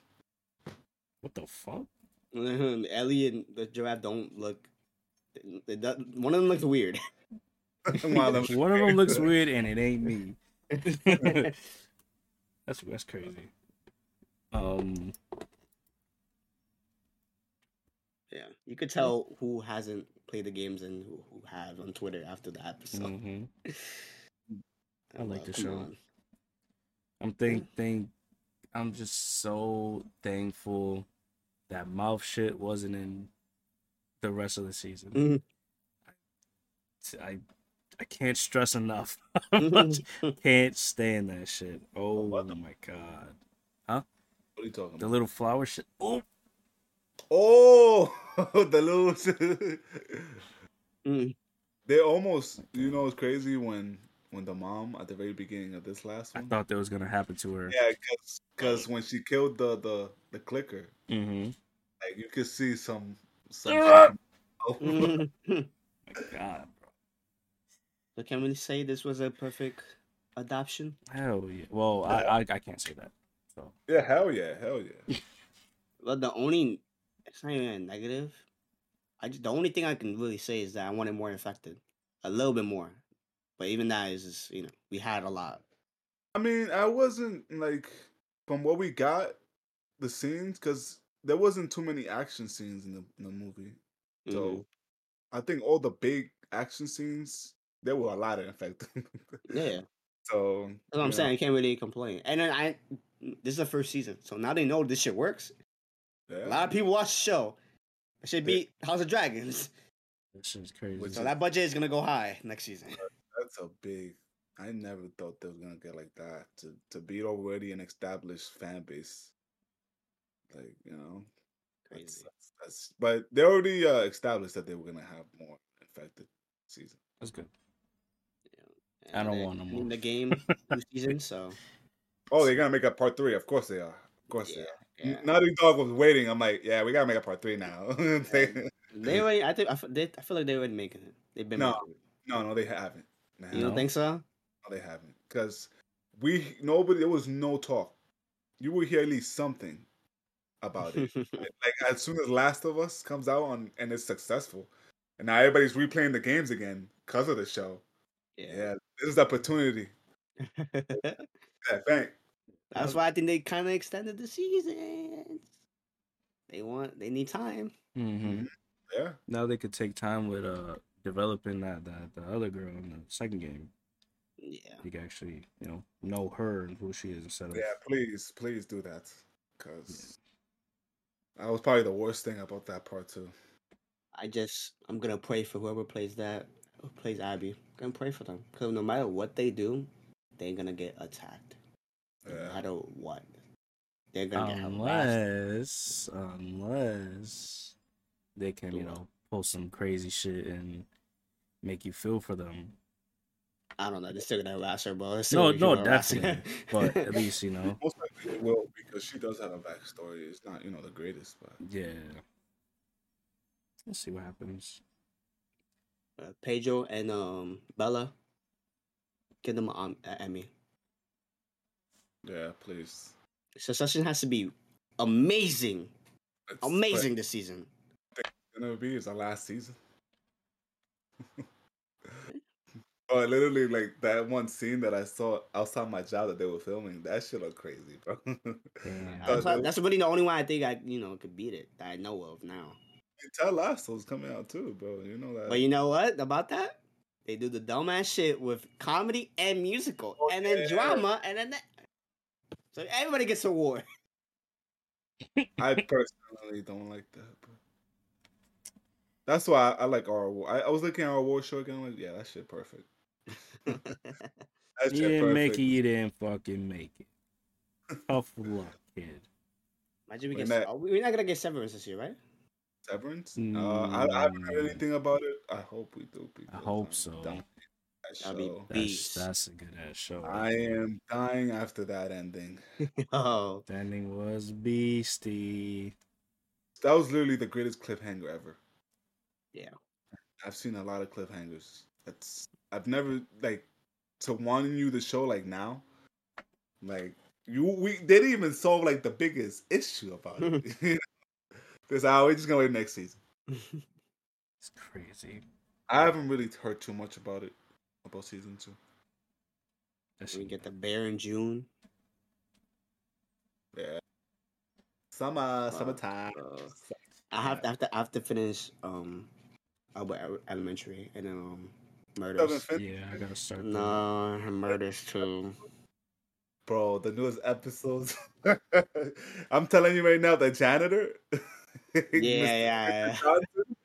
What the fuck? Ellie and the giraffe don't look. They, they, one of them looks weird. One of them- One of them looks weird, and it ain't me. that's that's crazy. Um, yeah, you could tell who hasn't played the games and who, who have on Twitter after the episode. mhm. I like the show. on. I'm think think I'm just so thankful that mouth shit wasn't in the rest of the season. Mhm. I I can't stress enough. can't stand that shit. Oh What my god. Huh? What are you talking The about? The little flower shit. Oh, Oh, the little. Mm. they almost, you know, it's crazy when when the mom at the very beginning of this last one. I one. thought that was gonna happen to her. Yeah, because when she killed the the the clicker, Mm-hmm. like you could see some some. Oh. My god, bro. so can we say this was a perfect adoption? Hell yeah. Well, I, I I can't say that. So yeah, hell yeah, hell yeah. Well, the only it's not even a negative. I just the only thing I can really say is that I wanted more infected, a little bit more, but even that is just, you know we had a lot. I mean, I wasn't like from what we got the scenes because there wasn't too many action scenes in the in the movie. So Mhm. I think all the big action scenes there were a lot of infected. yeah, so that's what I'm saying. I can't really complain. And then I this is the first season, so now they know this shit works. Yeah. A lot of people watch the show. It should beat House of Dragons. That shit's crazy. So that budget is gonna go high next season. That's a big. I never thought they was gonna get like that to to beat already an established fan base. Like you know, Crazy. that's, that's but they already uh, established that they were gonna have more infected season. That's good. And I don't want no ending more. The game two seasons, so Oh, they're gonna make a part three. Of course they are. Of course yeah. they are. Yeah. Naughty Dog was waiting. I'm like, yeah, we gotta make a part three now. They- They already, I think, I, f- they, I feel like they already making it. They've been No. making it. no, no, they haven't. They You don't No. think so? No, they haven't. Because we nobody there was no talk. You will hear at least something about it. like as soon as Last of Us comes out on and it's successful, and now everybody's replaying the games again because of the show. Yeah, this is the opportunity. Yeah, thank. That's why I think they kind of extended the season. They want, they need time. Mm-hmm. Yeah, Now they could take time with uh developing that that the other girl in the second game. Yeah. You can actually you know know her and who she is instead of yeah. Please, please do that. Because that was probably the worst thing about that part too. I just, I'm gonna pray for whoever plays that, who plays Abby. I'm gonna pray for them because no matter what they do, they're gonna get attacked. No Yeah. matter what, they're gonna get harassed. unless unless they can you know post some crazy shit and make you feel for them. I don't know. They're still gonna harass her, bro. They're No, gonna no, keep harassing her. definitely. But at least you know, Most likely they will because she does have a backstory. It's not you know the greatest, but yeah. Let's see what happens. uh, Pedro and um Bella, give them an um, Emmy. Yeah, please. Succession has to be amazing, It's- amazing this season. but Gonna be is our last season. Oh, literally, like that one scene that I saw outside my job that they were filming. That shit look crazy, bro. Damn. Uh, That's, why- that's really the only one I think I you know could beat it that I know of now. Ted Lasso's coming out too, bro. You know that. But you know what about that? They do the dumbass shit with comedy and musical, Oh, and then yeah. drama, and then that. So everybody gets a award. I personally don't like that. That's why I, I like our award. I, I was looking at our award show again. I'm like, yeah, that shit perfect. That You shit didn't make it. You didn't fucking make it. Tough luck, kid. Imagine we get. Matt. oh, We're not gonna get severance this year, right? Severance? Uh, I, I haven't heard Mm. anything about it. I hope we do. I hope I'm so. dying that That'd be show. That's Beast. that's a good ass show. I am dying after that ending. oh, Standing was beastie. That was literally the greatest cliffhanger ever. Yeah. I've seen a lot of cliffhangers. That's I've never like to wanting you the show like now. Like you we they didn't even solve like the biggest issue about it. Because I we're just gonna wait next season. It's crazy. I haven't really heard too much about it. About season two. That we get the bear in June. Yeah. Summer, Wow. summertime. Uh, I have to, I have to, I have to finish um, Abbott Elementary and then um, murders. yeah, I gotta start. that. No, murders too. Bro, the newest episodes. I'm telling you right now, the janitor. Yeah, Mr. yeah. Johnson,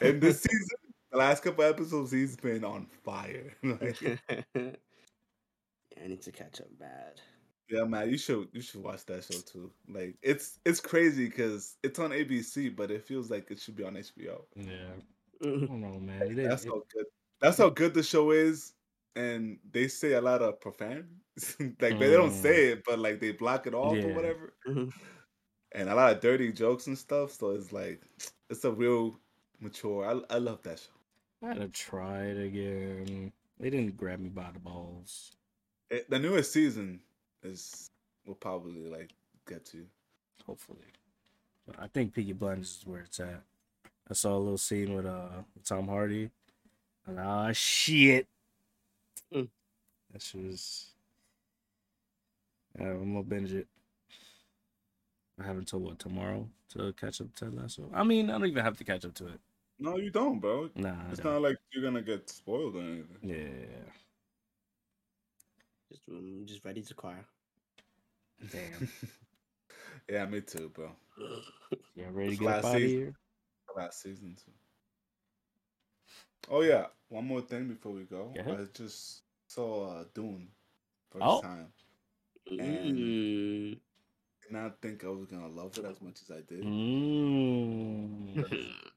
in this season, the last couple episodes, he's been on fire. Like, yeah, I need to catch up bad. yeah, man, you should you should watch that show too. Like, it's it's crazy because it's on ABC, but it feels like it should be on HBO. Yeah, I don't know, man. It, That's how good. That's how good the show is, and they say a lot of profane. like they don't Mm. say it, but like they block it off Yeah. or whatever. Mhm. and a lot of dirty jokes and stuff. So it's like it's a real mature. I I love that show. I gotta try it again. They didn't grab me by the balls. It, the newest season is we'll probably like get to. Hopefully, but I think Peaky Blinders is where it's at. I saw a little scene with uh with Tom Hardy. And, ah shit. Mm. That shit was. Yeah, I'm gonna binge it. I have until what tomorrow to catch up to Ted Lasso. I mean, I don't even have to catch up to it. No, you don't, bro. Nah, It's don't. like you're gonna get spoiled or anything. Yeah, Just, um, just ready to cry. damn. Yeah, me too, bro. Yeah, ready to It's get up last out season. here? Last season too. Oh yeah, one more thing before we go. Go. I just saw uh, Dune first Oh. time. Mm. Did not think I was gonna love it as much as I did. Mm.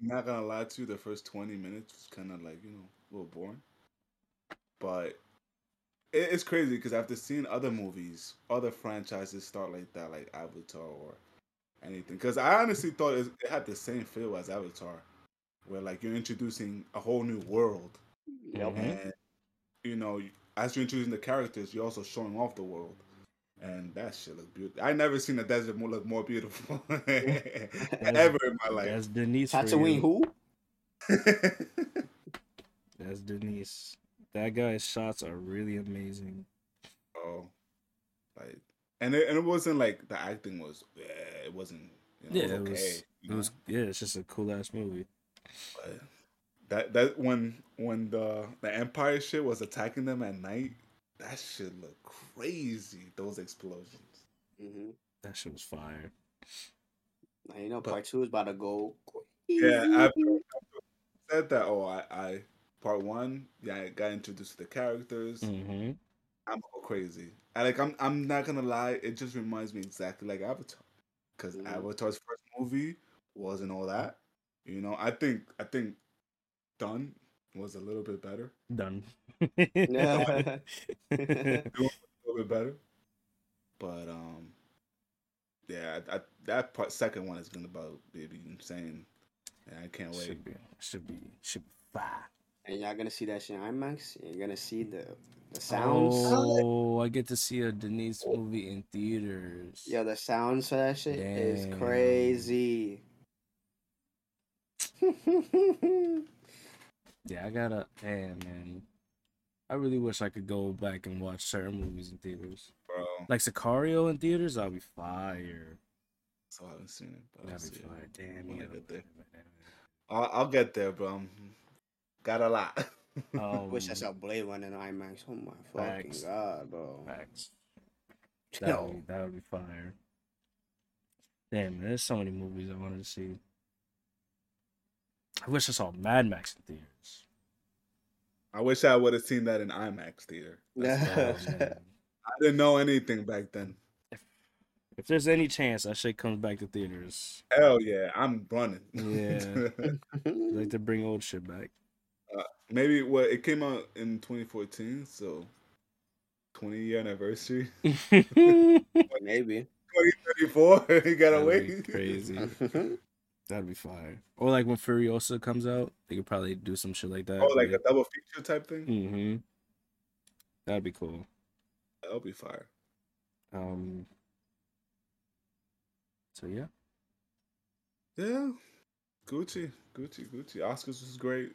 I'm not gonna lie to you, the first 20 minutes was kind of like, you know, a little boring. But it's crazy because after seeing other movies, other franchises start like that, like Avatar or anything. Because I honestly thought it, had the same feel as Avatar, where like you're introducing a whole new world. Yep. And, you know, as you're introducing the characters, you're also showing off the world. And that shit look beautiful. I never seen a desert more look more beautiful ever in my life. That's Denise. Tatooine, who? That's Denise. That guy's shots are really amazing. Oh, like, and it, and it wasn't like the acting was. Yeah, it wasn't. You know, Yeah, it it was was. okay. you It was. Yeah, it's just a cool ass movie. but that that when when the the Empire shit was attacking them at night, that shit looked crazy. Those explosions. Mm-hmm. That shit was fire. Now, you know, But- part two is about to go. Yeah, after, after I said that. Oh, I, I part one. Yeah, I got introduced to the characters. Mm-hmm. I'm go crazy. I like. I'm. I'm not gonna lie. It just reminds me exactly like Avatar, because Mhm. Avatar's first movie wasn't all that. You know, I think. I think Dune was a little bit better. Dune. Yeah. a little bit better. But um, yeah, I, I, that part second one is gonna about be be insane. Yeah, I can't wait. should be. Should be. Should be fire. and y'all gonna see that shit in IMAX. You're gonna see the the sounds. Oh, I get to see a Denise movie in theaters. Yo, the sounds for that shit is crazy. Yeah, I gotta. Damn, man. I really wish I could go back and watch certain movies in theaters. bro. Like Sicario in theaters, I'll be fire. So I haven't seen it. But I'll That'd be see it fire. Damn, when I yeah. get there. I'll, I'll get there, bro. Got a lot. Um, Wish I saw Blade Runner in IMAX. Oh my fucking Facts. god, bro. Facts. That Yo, would, be, that would be fire. Damn, man, there's so many movies I wanted to see. I wish I saw Mad Max in theaters. I wish I would have seen that in IMAX theater. I didn't know anything back then. if there's any chance that shit comes back to theaters, Hell yeah, I'm running. Yeah. I'd like to bring old shit back. Uh, maybe well, it came out in 2014, so 20 year anniversary. maybe. 2034, you gotta That'd wait. crazy. That'd be fire. Or like when Furiosa comes out, they could probably do some shit like that. Oh, like a double feature type thing. mm-hmm. That'd be cool. That'll be fire. Um. So yeah, Yeah, Gucci, Gucci, Gucci. Oscars was great.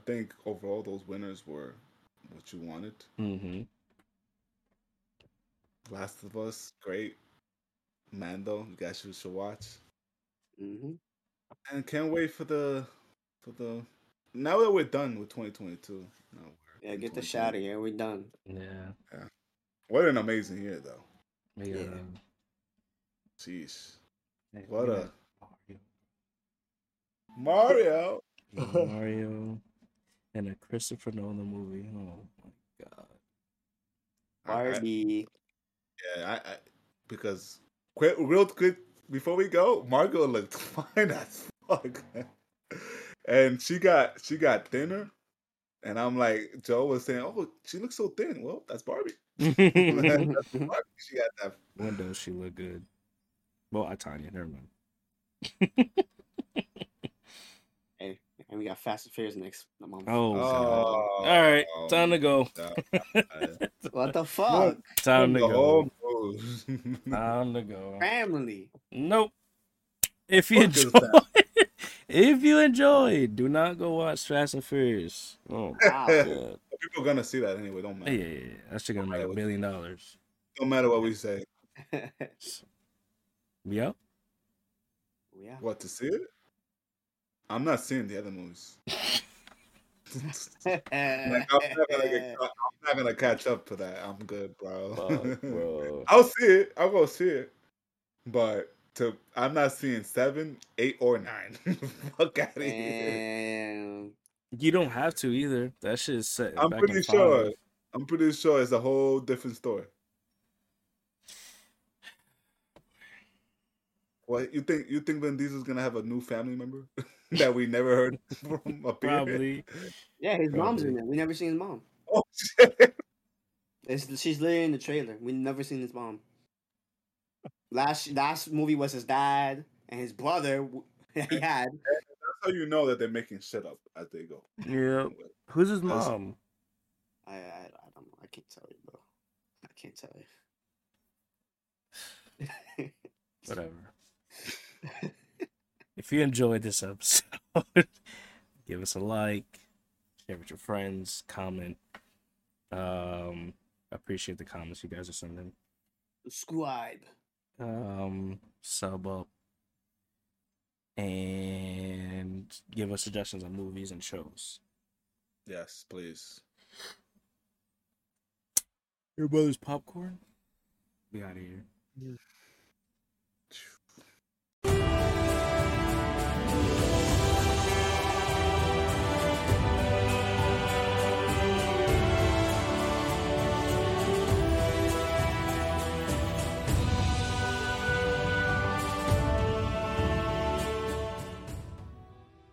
I think overall those winners were what you wanted. mm-hmm. Last of Us, great. Mando, you guys should, should watch. hmm And can't wait for the for the. Now that we're done with 2022. No, Yeah, get the shot of here. We're done. Yeah. What an amazing year, though. We got, Yeah. um, Jeez, yeah, what we a Mario. Mario, Mario, and a Christopher Nolan movie. Oh my god. I- I- Barbie. Yeah, I, I because quick, real quick before we go, Margot looked fine as fuck, and she got she got thinner, and I'm like Joe was saying, oh, she looks so thin. Well, that's Barbie. that's Barbie. She got that. Windows, she look good. Well, I Tanya, never mind. Hey, and we got Fast and Furious next month. Oh, Oh, oh all right, oh, time to go. What the fuck? Time to go. Time to go. Family. Nope. If you Fuck enjoy, if you enjoy, do not go watch Fast and Furious. Oh Wow. god. People are gonna see that anyway. Don't Yeah, matter. yeah, yeah. That shit gonna make a million dollars. Don't matter what we say. Yep. yeah. What to see it? I'm not seeing the other movies. like, I'm, not gonna get, I'm not gonna catch up to that. I'm good, bro. Fuck, bro. I'll see it. I'll go see it. But to I'm not seeing seven, eight, or nine. Fuck out of here. You don't have to either. That shit is set. I'm back pretty in sure. five. I'm pretty sure it's a whole different story. What you think? You think Vin Diesel's gonna have a new family member that we never heard from appear? Probably. Yeah, his mom's in there. We never seen his mom. Oh shit! It's, she's literally in the trailer. We never seen his mom. Last last movie was his dad and his brother w- that he had. That's how you know that they're making shit up as they go. Yeah. Who's his That's- mom? I, I I don't know. I can't tell you, bro. I can't tell you. Whatever. If you enjoyed this episode, give us a like, share with your friends, comment. Um, appreciate the comments you guys are sending. Subscribe. Um, sub up, and give us suggestions on movies and shows. Yes, please. Your brother's popcorn. We out of here.